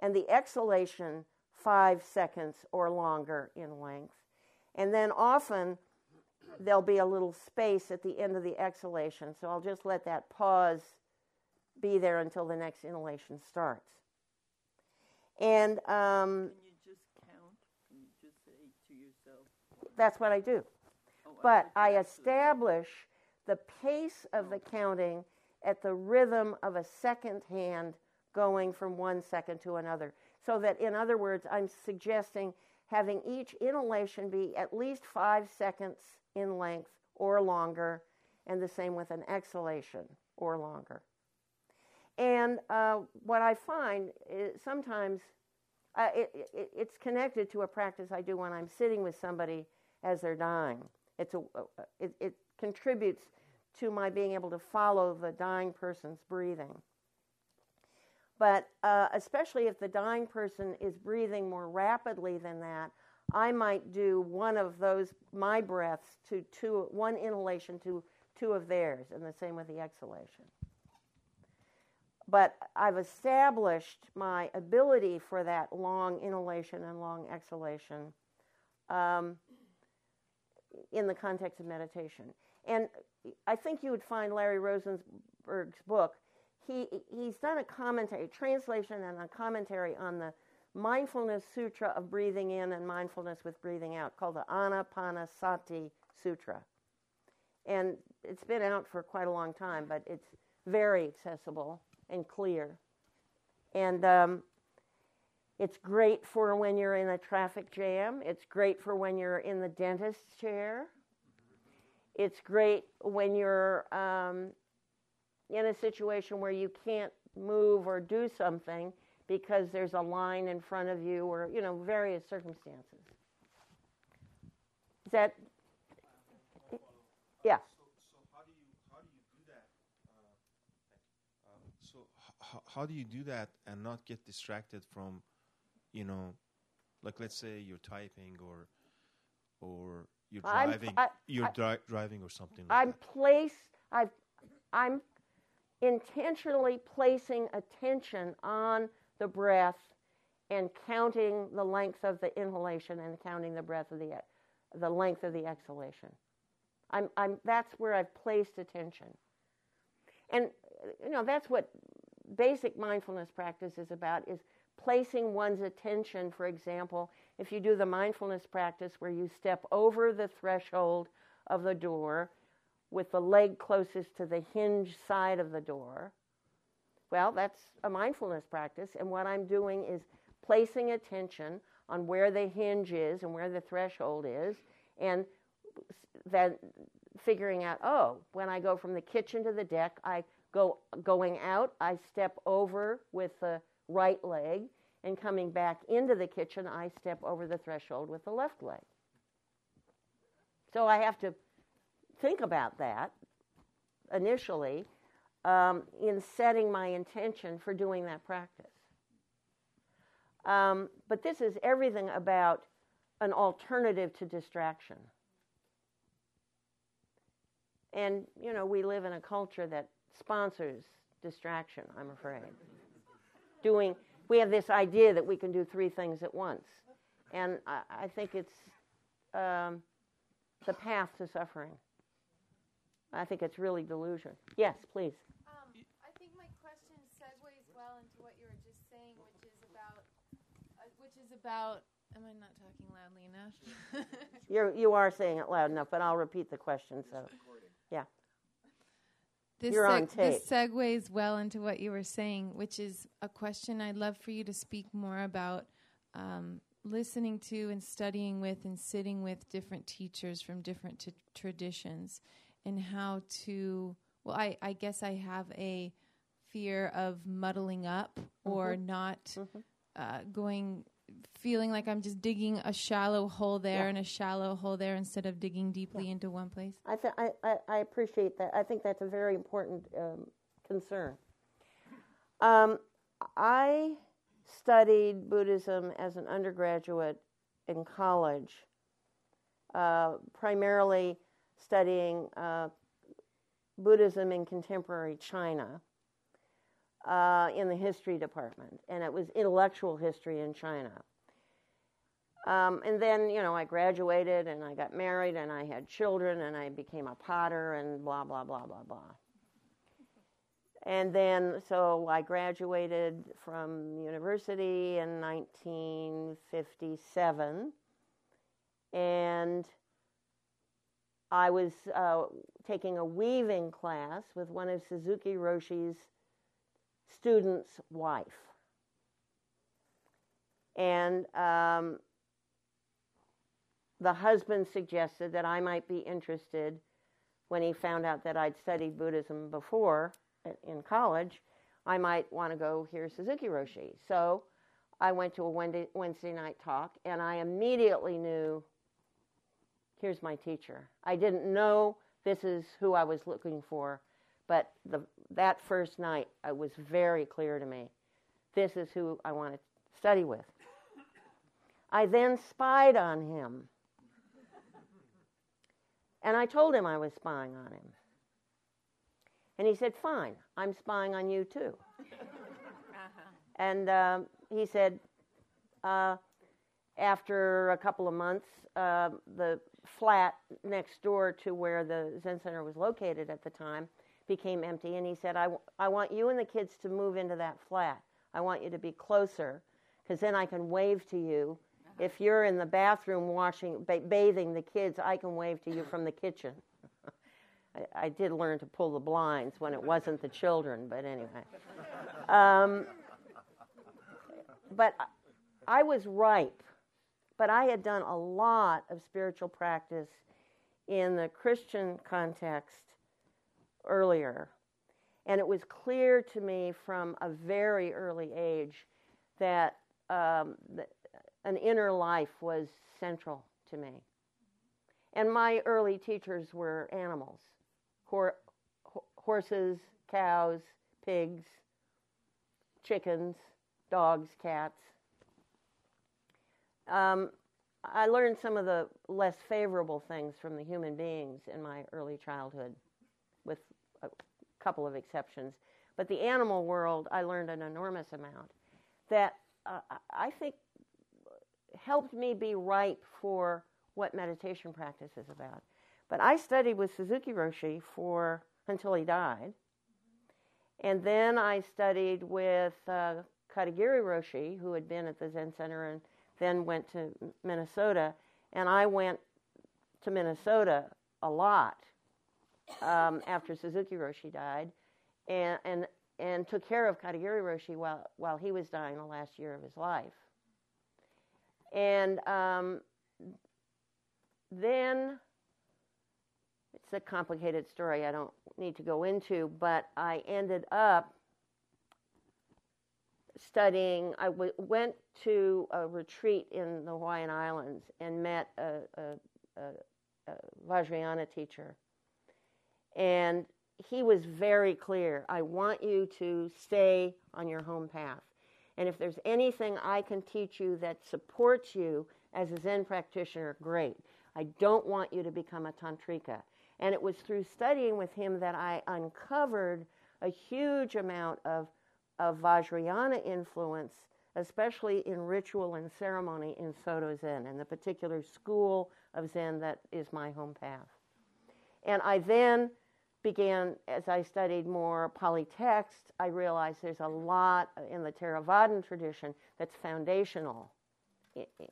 And the exhalation, five seconds or longer in length. And then often there'll be a little space at the end of the exhalation. So I'll just let that pause be there until the next inhalation starts. And um, can you just count? Can you just say to yourself? That's what I do. Oh, but I establish the pace of the counting at the rhythm of a second hand going from one second to another. So that, in other words, I'm suggesting having each inhalation be at least five seconds in length or longer, and the same with an exhalation or longer. And uh, what I find is sometimes uh, it, it, it's connected to a practice I do when I'm sitting with somebody as they're dying. It's a, it, it contributes to my being able to follow the dying person's breathing. But uh, especially if the dying person is breathing more rapidly than that, I might do one of those, my breaths, to two, one inhalation to two of theirs, and the same with the exhalation. But I've established my ability for that long inhalation and long exhalation um, in the context of meditation. And I think you would find Larry Rosenberg's book. He, he's done a commentary, translation, and a commentary on the Mindfulness Sutra of breathing in and mindfulness with breathing out, called the Anapanasati Sutra. And it's been out for quite a long time, but it's very accessible and clear. And um, it's great for when you're in a traffic jam. It's great for when you're in the dentist's chair. It's great when you're um, in a situation where you can't move or do something because there's a line in front of you or, you know, various circumstances. Is that, yeah. So, so how do you how do you do that? Uh, so h- how do you do that and not get distracted from, you know, like let's say you're typing or, or you're I'm- driving, I- you're I- dri- driving or something. Like I'm that. place I've I'm intentionally placing attention on the breath and counting the length of the inhalation and counting the breath of the the length of the exhalation. I'm, I'm that's where I've placed attention. And you know that's what basic mindfulness practice is about is placing one's attention for example if you do the mindfulness practice where you step over the threshold of the door with the leg closest to the hinge side of the door. Well, that's a mindfulness practice, and what I'm doing is placing attention on where the hinge is and where the threshold is, and then figuring out, oh, when I go from the kitchen to the deck, I go going out, I step over with the right leg, and coming back into the kitchen, I step over the threshold with the left leg. So I have to think about that initially um, in setting my intention for doing that practice. Um, but this is everything about an alternative to distraction. And, you know, we live in a culture that sponsors distraction, I'm afraid. Doing, we have this idea that we can do three things at once. And I, I think it's um, the path to suffering. I think it's really delusion. Yes, please. Um, I think my question segues well into what you were just saying, which is about, uh, which is about. Am I not talking loudly enough? You're, you are saying it loud enough, but I'll repeat the question. So, yeah. this You're on This segues well into what you were saying, which is a question I'd love for you to speak more about. Um, listening to and studying with and sitting with different teachers from different t- traditions and how to well I, I guess i have a fear of muddling up or not Mhm. uh, going feeling like i'm just digging a shallow hole there Yeah. and a shallow hole there instead of digging deeply into one place I, th- I, I, I appreciate that. I think that's a very important um, concern. Um, I studied Buddhism as an undergraduate in college, uh, primarily studying uh, Buddhism in contemporary China uh, in the history department, and it was intellectual history in China. Um, and then, you know, I graduated and I got married and I had children and I became a potter and blah, blah, blah, blah, blah. And then, so I graduated from university in 1957. And I was uh, taking a weaving class with one of Suzuki Roshi's students' wife. And um, the husband suggested that I might be interested when he found out that I'd studied Buddhism before in college, I might want to go hear Suzuki Roshi. So I went to a Wednesday, Wednesday night talk, and I immediately knew here's my teacher. I didn't know this is who I was looking for, but the, that first night it was very clear to me this is who I want to study with. I then spied on him. And I told him I was spying on him. And he said, Fine, I'm spying on you too. Uh-huh. And um, he said, uh, after a couple of months, uh, the flat next door to where the Zen Center was located at the time became empty. And he said, I, w- I want you and the kids to move into that flat. I want you to be closer because then I can wave to you. Uh-huh. If you're in the bathroom washing, ba- bathing the kids, I can wave to you from the kitchen. I, I, did learn to pull the blinds when it wasn't the children, but anyway. Um, but I was ripe. But I had done a lot of spiritual practice in the Christian context earlier. And it was clear to me from a very early age that um, an inner life was central to me. And my early teachers were animals Hor- horses, cows, pigs, chickens, dogs, cats. Um, I learned some of the less favorable things from the human beings in my early childhood, with a couple of exceptions. But the animal world, I learned an enormous amount that uh, I think helped me be ripe for what meditation practice is about. But I studied with Suzuki Roshi for until he died. And then I studied with uh, Katagiri Roshi, who had been at the Zen Center and then went to Minnesota. And I went to Minnesota a lot um, after Suzuki Roshi died and, and, and took care of Katagiri Roshi while, while he was dying the last year of his life. And um, then it's a complicated story I don't need to go into, but I ended up studying. I w- went to a retreat in the Hawaiian Islands and met a, a, a, a Vajrayana teacher. And he was very clear I want you to stay on your home path. And if there's anything I can teach you that supports you as a Zen practitioner, great. I don't want you to become a tantrika. And it was through studying with him that I uncovered a huge amount of, of Vajrayana influence, especially in ritual and ceremony in Soto Zen, and the particular school of Zen that is my home path. And I then began, as I studied more Pali text, I realized there's a lot in the Theravadan tradition that's foundational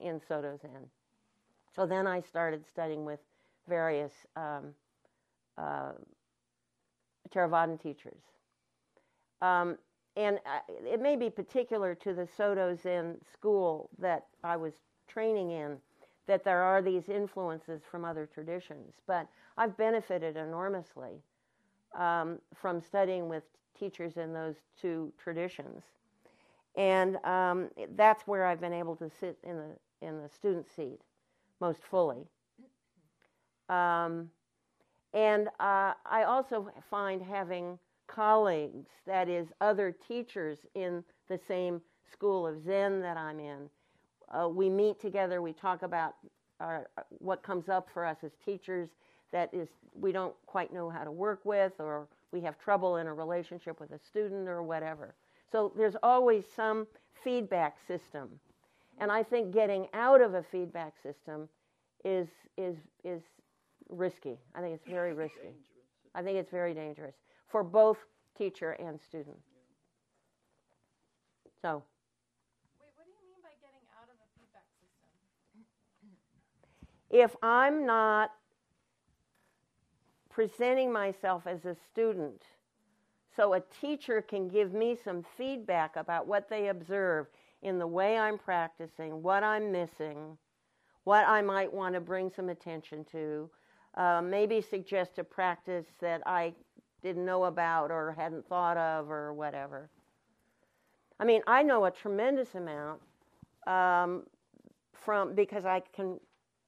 in, Soto Zen. So then I started studying with various um, uh, Theravadan teachers. Um, and it may be particular to the Soto Zen school that I was training in that there are these influences from other traditions, but I've benefited enormously um, from studying with teachers in those two traditions. And um, that's where I've been able to sit in the, in the student seat most fully. Um, and uh, I also find having colleagues, that is, other teachers in the same school of Zen that I'm in, uh, we meet together, we talk about our, what comes up for us as teachers that is we don't quite know how to work with or we have trouble in a relationship with a student or whatever. So there's always some feedback system. And I think getting out of a feedback system is is is risky. I think it's very risky. I think it's very dangerous for both teacher and student. So. Wait, what do you mean by getting out of a feedback system? If I'm not presenting myself as a student so a teacher can give me some feedback about what they observe in the way I'm practicing, what I'm missing, what I might want to bring some attention to, uh, maybe suggest a practice that I didn't know about or hadn't thought of or whatever. I mean, I know a tremendous amount um, from because I can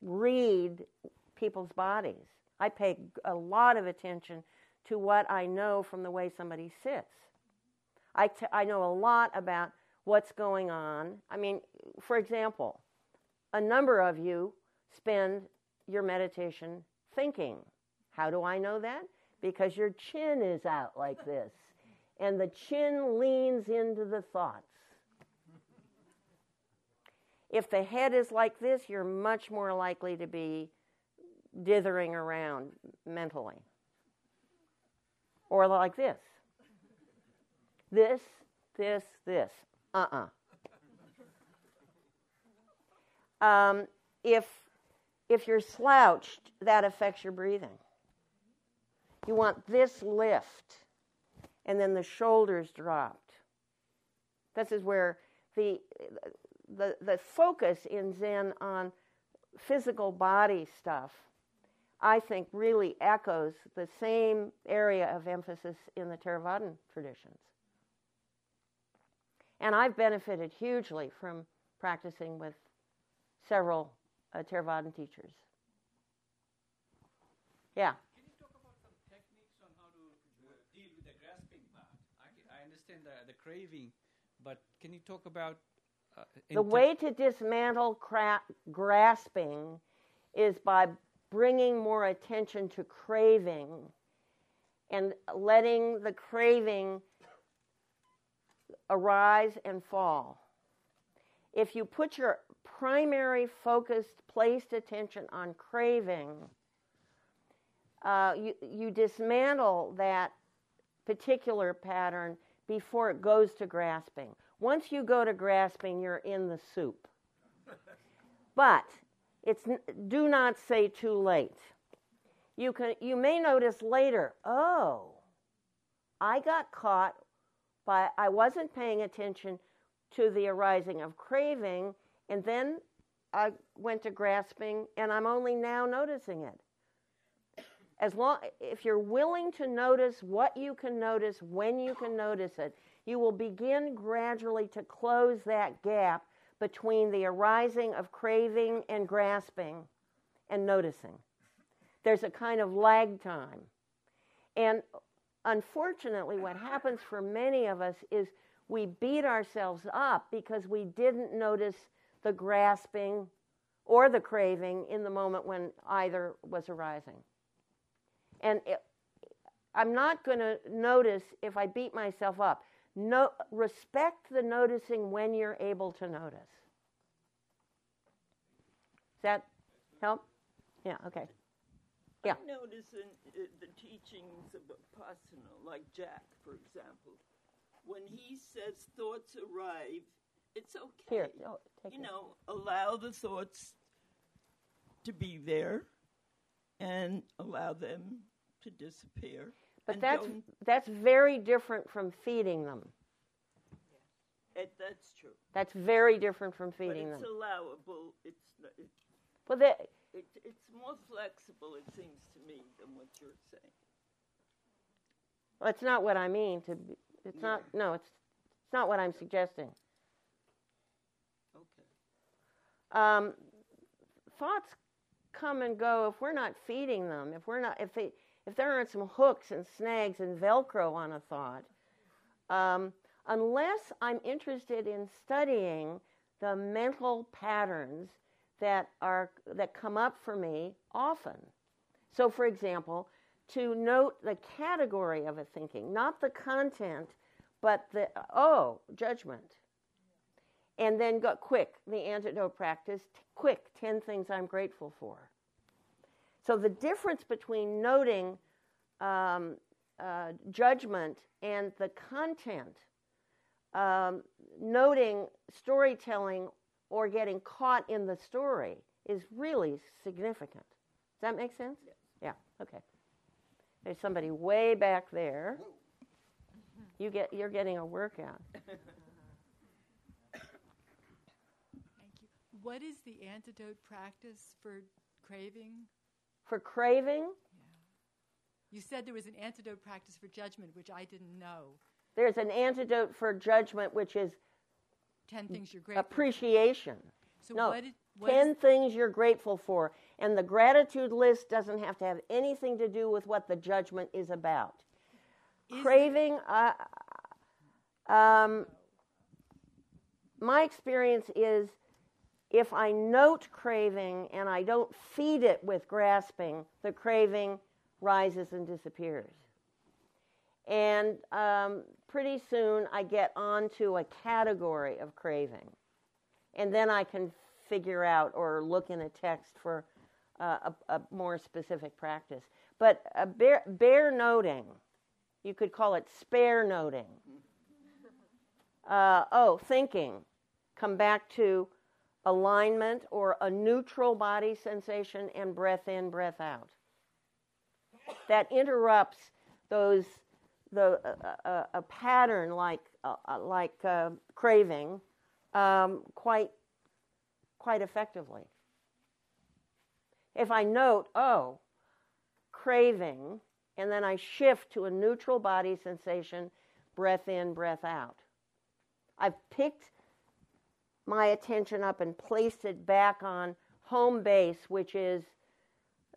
read people's bodies. I pay a lot of attention to what I know from the way somebody sits. I, t- I know a lot about what's going on. I mean, for example, a number of you spend your meditation thinking. How do I know that? Because your chin is out like this, and the chin leans into the thoughts. If the head is like this, you're much more likely to be dithering around mentally. Or like this this, this, this. Uh uh um, if, if you're slouched, that affects your breathing. You want this lift, and then the shoulders dropped. This is where the, the, the focus in Zen on physical body stuff, I think, really echoes the same area of emphasis in the Theravadan traditions. And I've benefited hugely from practicing with several uh, Theravadan teachers. Yeah. Can you talk about some techniques on how to uh, deal with the grasping part? I, I understand the, the craving, but can you talk about uh, the way to dismantle cra- grasping is by bringing more attention to craving and letting the craving arise and fall. If you put your primary focused, placed attention on craving, uh, you, you dismantle that particular pattern before it goes to grasping. Once you go to grasping, you're in the soup. but it's do not say too late. You can you may notice later, oh, I got caught by I wasn't paying attention to the arising of craving and then I went to grasping and I'm only now noticing it. As long if you're willing to notice what you can notice when you can notice it, you will begin gradually to close that gap between the arising of craving and grasping and noticing. There's a kind of lag time. And unfortunately, what happens for many of us is we beat ourselves up because we didn't notice the grasping or the craving in the moment when either was arising. And it, I'm not going to notice if I beat myself up. No, respect the noticing when you're able to notice. Does that help? Yeah, okay. Yeah. I notice in uh, the teachings of Vipassana, like Jack, for example, when he says thoughts arrive, it's okay. Here, oh, you it. know, allow the thoughts to be there and allow them to disappear. But and that's that's very different from feeding them. it, that's true. That's very different from But feeding it's them. It's allowable. It's n- it, Well, it, it's more flexible, it seems to me, than what you're saying. well, it's not what I mean to. Be, it's not. No, it's it's not what I'm suggesting. Okay. Um, thoughts come and go if we're not feeding them. If we're not. If they. If there aren't some hooks and snags and Velcro on a thought, um, unless I'm interested in studying the mental patterns that are that come up for me often. So, for example, to note the category of a thinking, not the content, but the oh judgment, and then go quick the antidote practice. Quick, ten things I'm grateful for. So the difference between noting um, uh, judgment and the content, um, noting storytelling or getting caught in the story is really significant. Does that make sense? Yes. Yeah. Okay. There's somebody way back there. You get you're getting a workout. Thank you. What is the antidote practice for craving? For craving, You said there was an antidote practice for judgment, which I didn't know. There's an antidote for judgment, which is Ten things you're grateful. for. appreciation. So no, what? Is, what 10 is- things you're grateful for. And the gratitude list doesn't have to have anything to do with what the judgment is about. is Craving, uh, um, my experience is if I note craving and I don't feed it with grasping, the craving rises and disappears. And um, pretty soon I get onto a category of craving. And then I can figure out or look in a text for uh, a, a more specific practice. But a bare, bare noting, you could call it spare noting. Uh, oh, thinking. Come back to alignment or a neutral body sensation and breath in, breath out. That interrupts those the uh, uh, a pattern like uh, uh, like uh, craving um, quite quite effectively. If I note, oh, craving, and then I shift to a neutral body sensation, breath in, breath out. I've picked my attention up and placed it back on home base, which is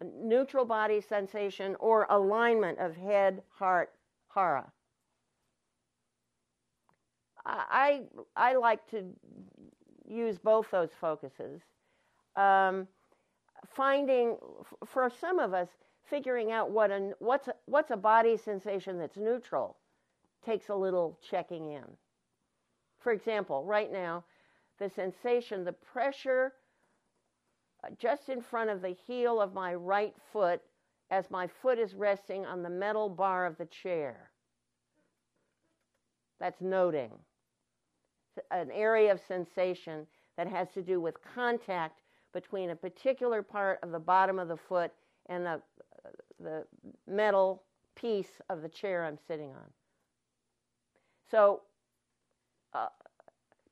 neutral body sensation or alignment of head, heart, hara. I, I, I like to use both those focuses. Um, finding, for some of us, figuring out what a, what's, a, what's a body sensation that's neutral takes a little checking in. For example, right now, the sensation, the pressure uh, just in front of the heel of my right foot as my foot is resting on the metal bar of the chair. That's noting. An area of sensation that has to do with contact between a particular part of the bottom of the foot and the, the metal piece of the chair I'm sitting on. So, uh,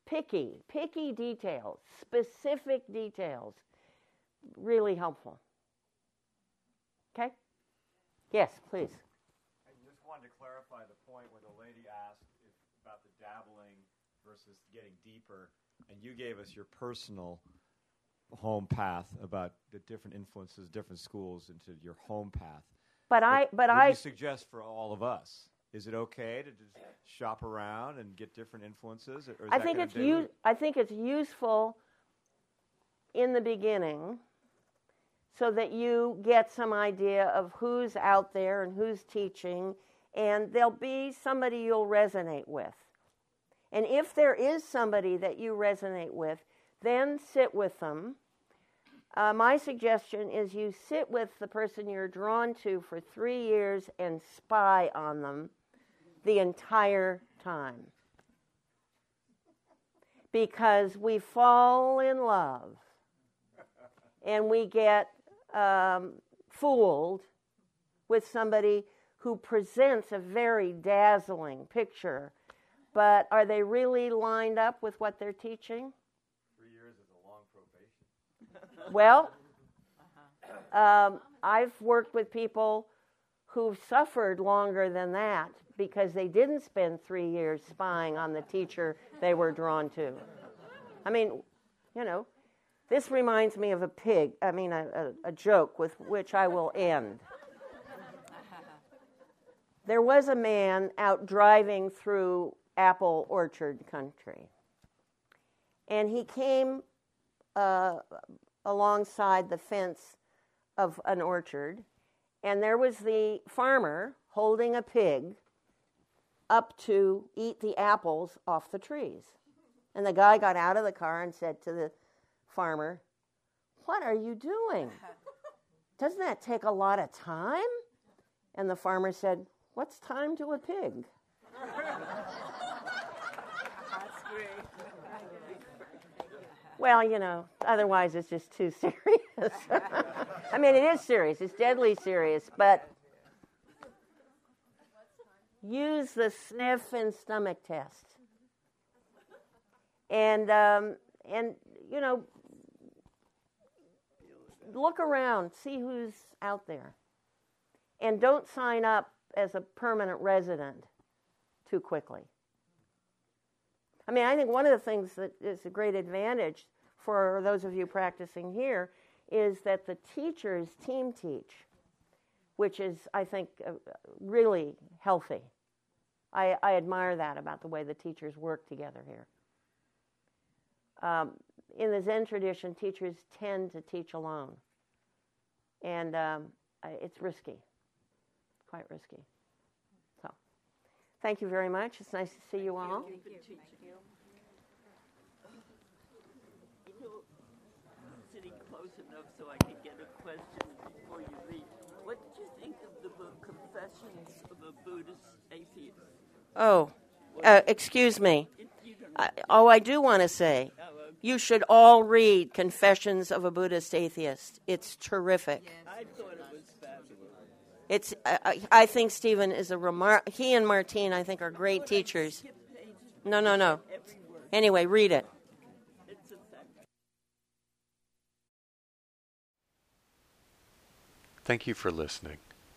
picky, picky details, specific details, really helpful. Okay? Yes, please. I just wanted to clarify the point where the lady asked if, about the dabbling versus getting deeper, and you gave us your personal home path about the different influences, different schools into your home path. But I, but I, you suggest for all of us? Is it okay to just shop around and get different influences? Or I think it's u- I think it's useful in the beginning so that you get some idea of who's out there and who's teaching and there'll be somebody you'll resonate with. And if there is somebody that you resonate with, then sit with them. Uh, my suggestion is you sit with the person you're drawn to for three years and spy on them the entire time because we fall in love and we get um, fooled with somebody who presents a very dazzling picture, but are they really lined up with what they're teaching? Three years is a long probation. Well, um, I've worked with people who've suffered longer than that because they didn't spend three years spying on the teacher they were drawn to. I mean, you know, this reminds me of a pig, I mean, a, a, a joke with which I will end. There was a man out driving through apple orchard country, and he came uh, alongside the fence of an orchard, and there was the farmer holding a pig up to eat the apples off the trees. And the guy got out of the car and said to the farmer, What are you doing? Doesn't that take a lot of time? And the farmer said, What's time to a pig? That's great. Well, you know, otherwise it's just too serious. I mean, it is serious, it's deadly serious, but use the sniff and stomach test. And, um, and you know, look around, see who's out there. And don't sign up as a permanent resident. too quickly. I mean, I think one of the things that is a great advantage for those of you practicing here is that the teachers team teach, which is, I think, uh, really healthy. I, I admire that about the way the teachers work together here. Um, in the Zen tradition, teachers tend to teach alone, and um, it's risky, quite risky. So, thank you very much. It's nice to see you all. Thank you teaching. You sitting close enough so I get a question before you leave. What did you think of the book Of a Buddhist Atheist? Oh, uh, excuse me. I, oh, I do want to say uh, you should all read Confessions of a Buddhist Atheist. It's terrific. I thought it was fabulous. It's. I, I I think Stephen is a remar. He and Martine, I think, are great teachers. No, no, no. Anyway, read it. Thank you for listening.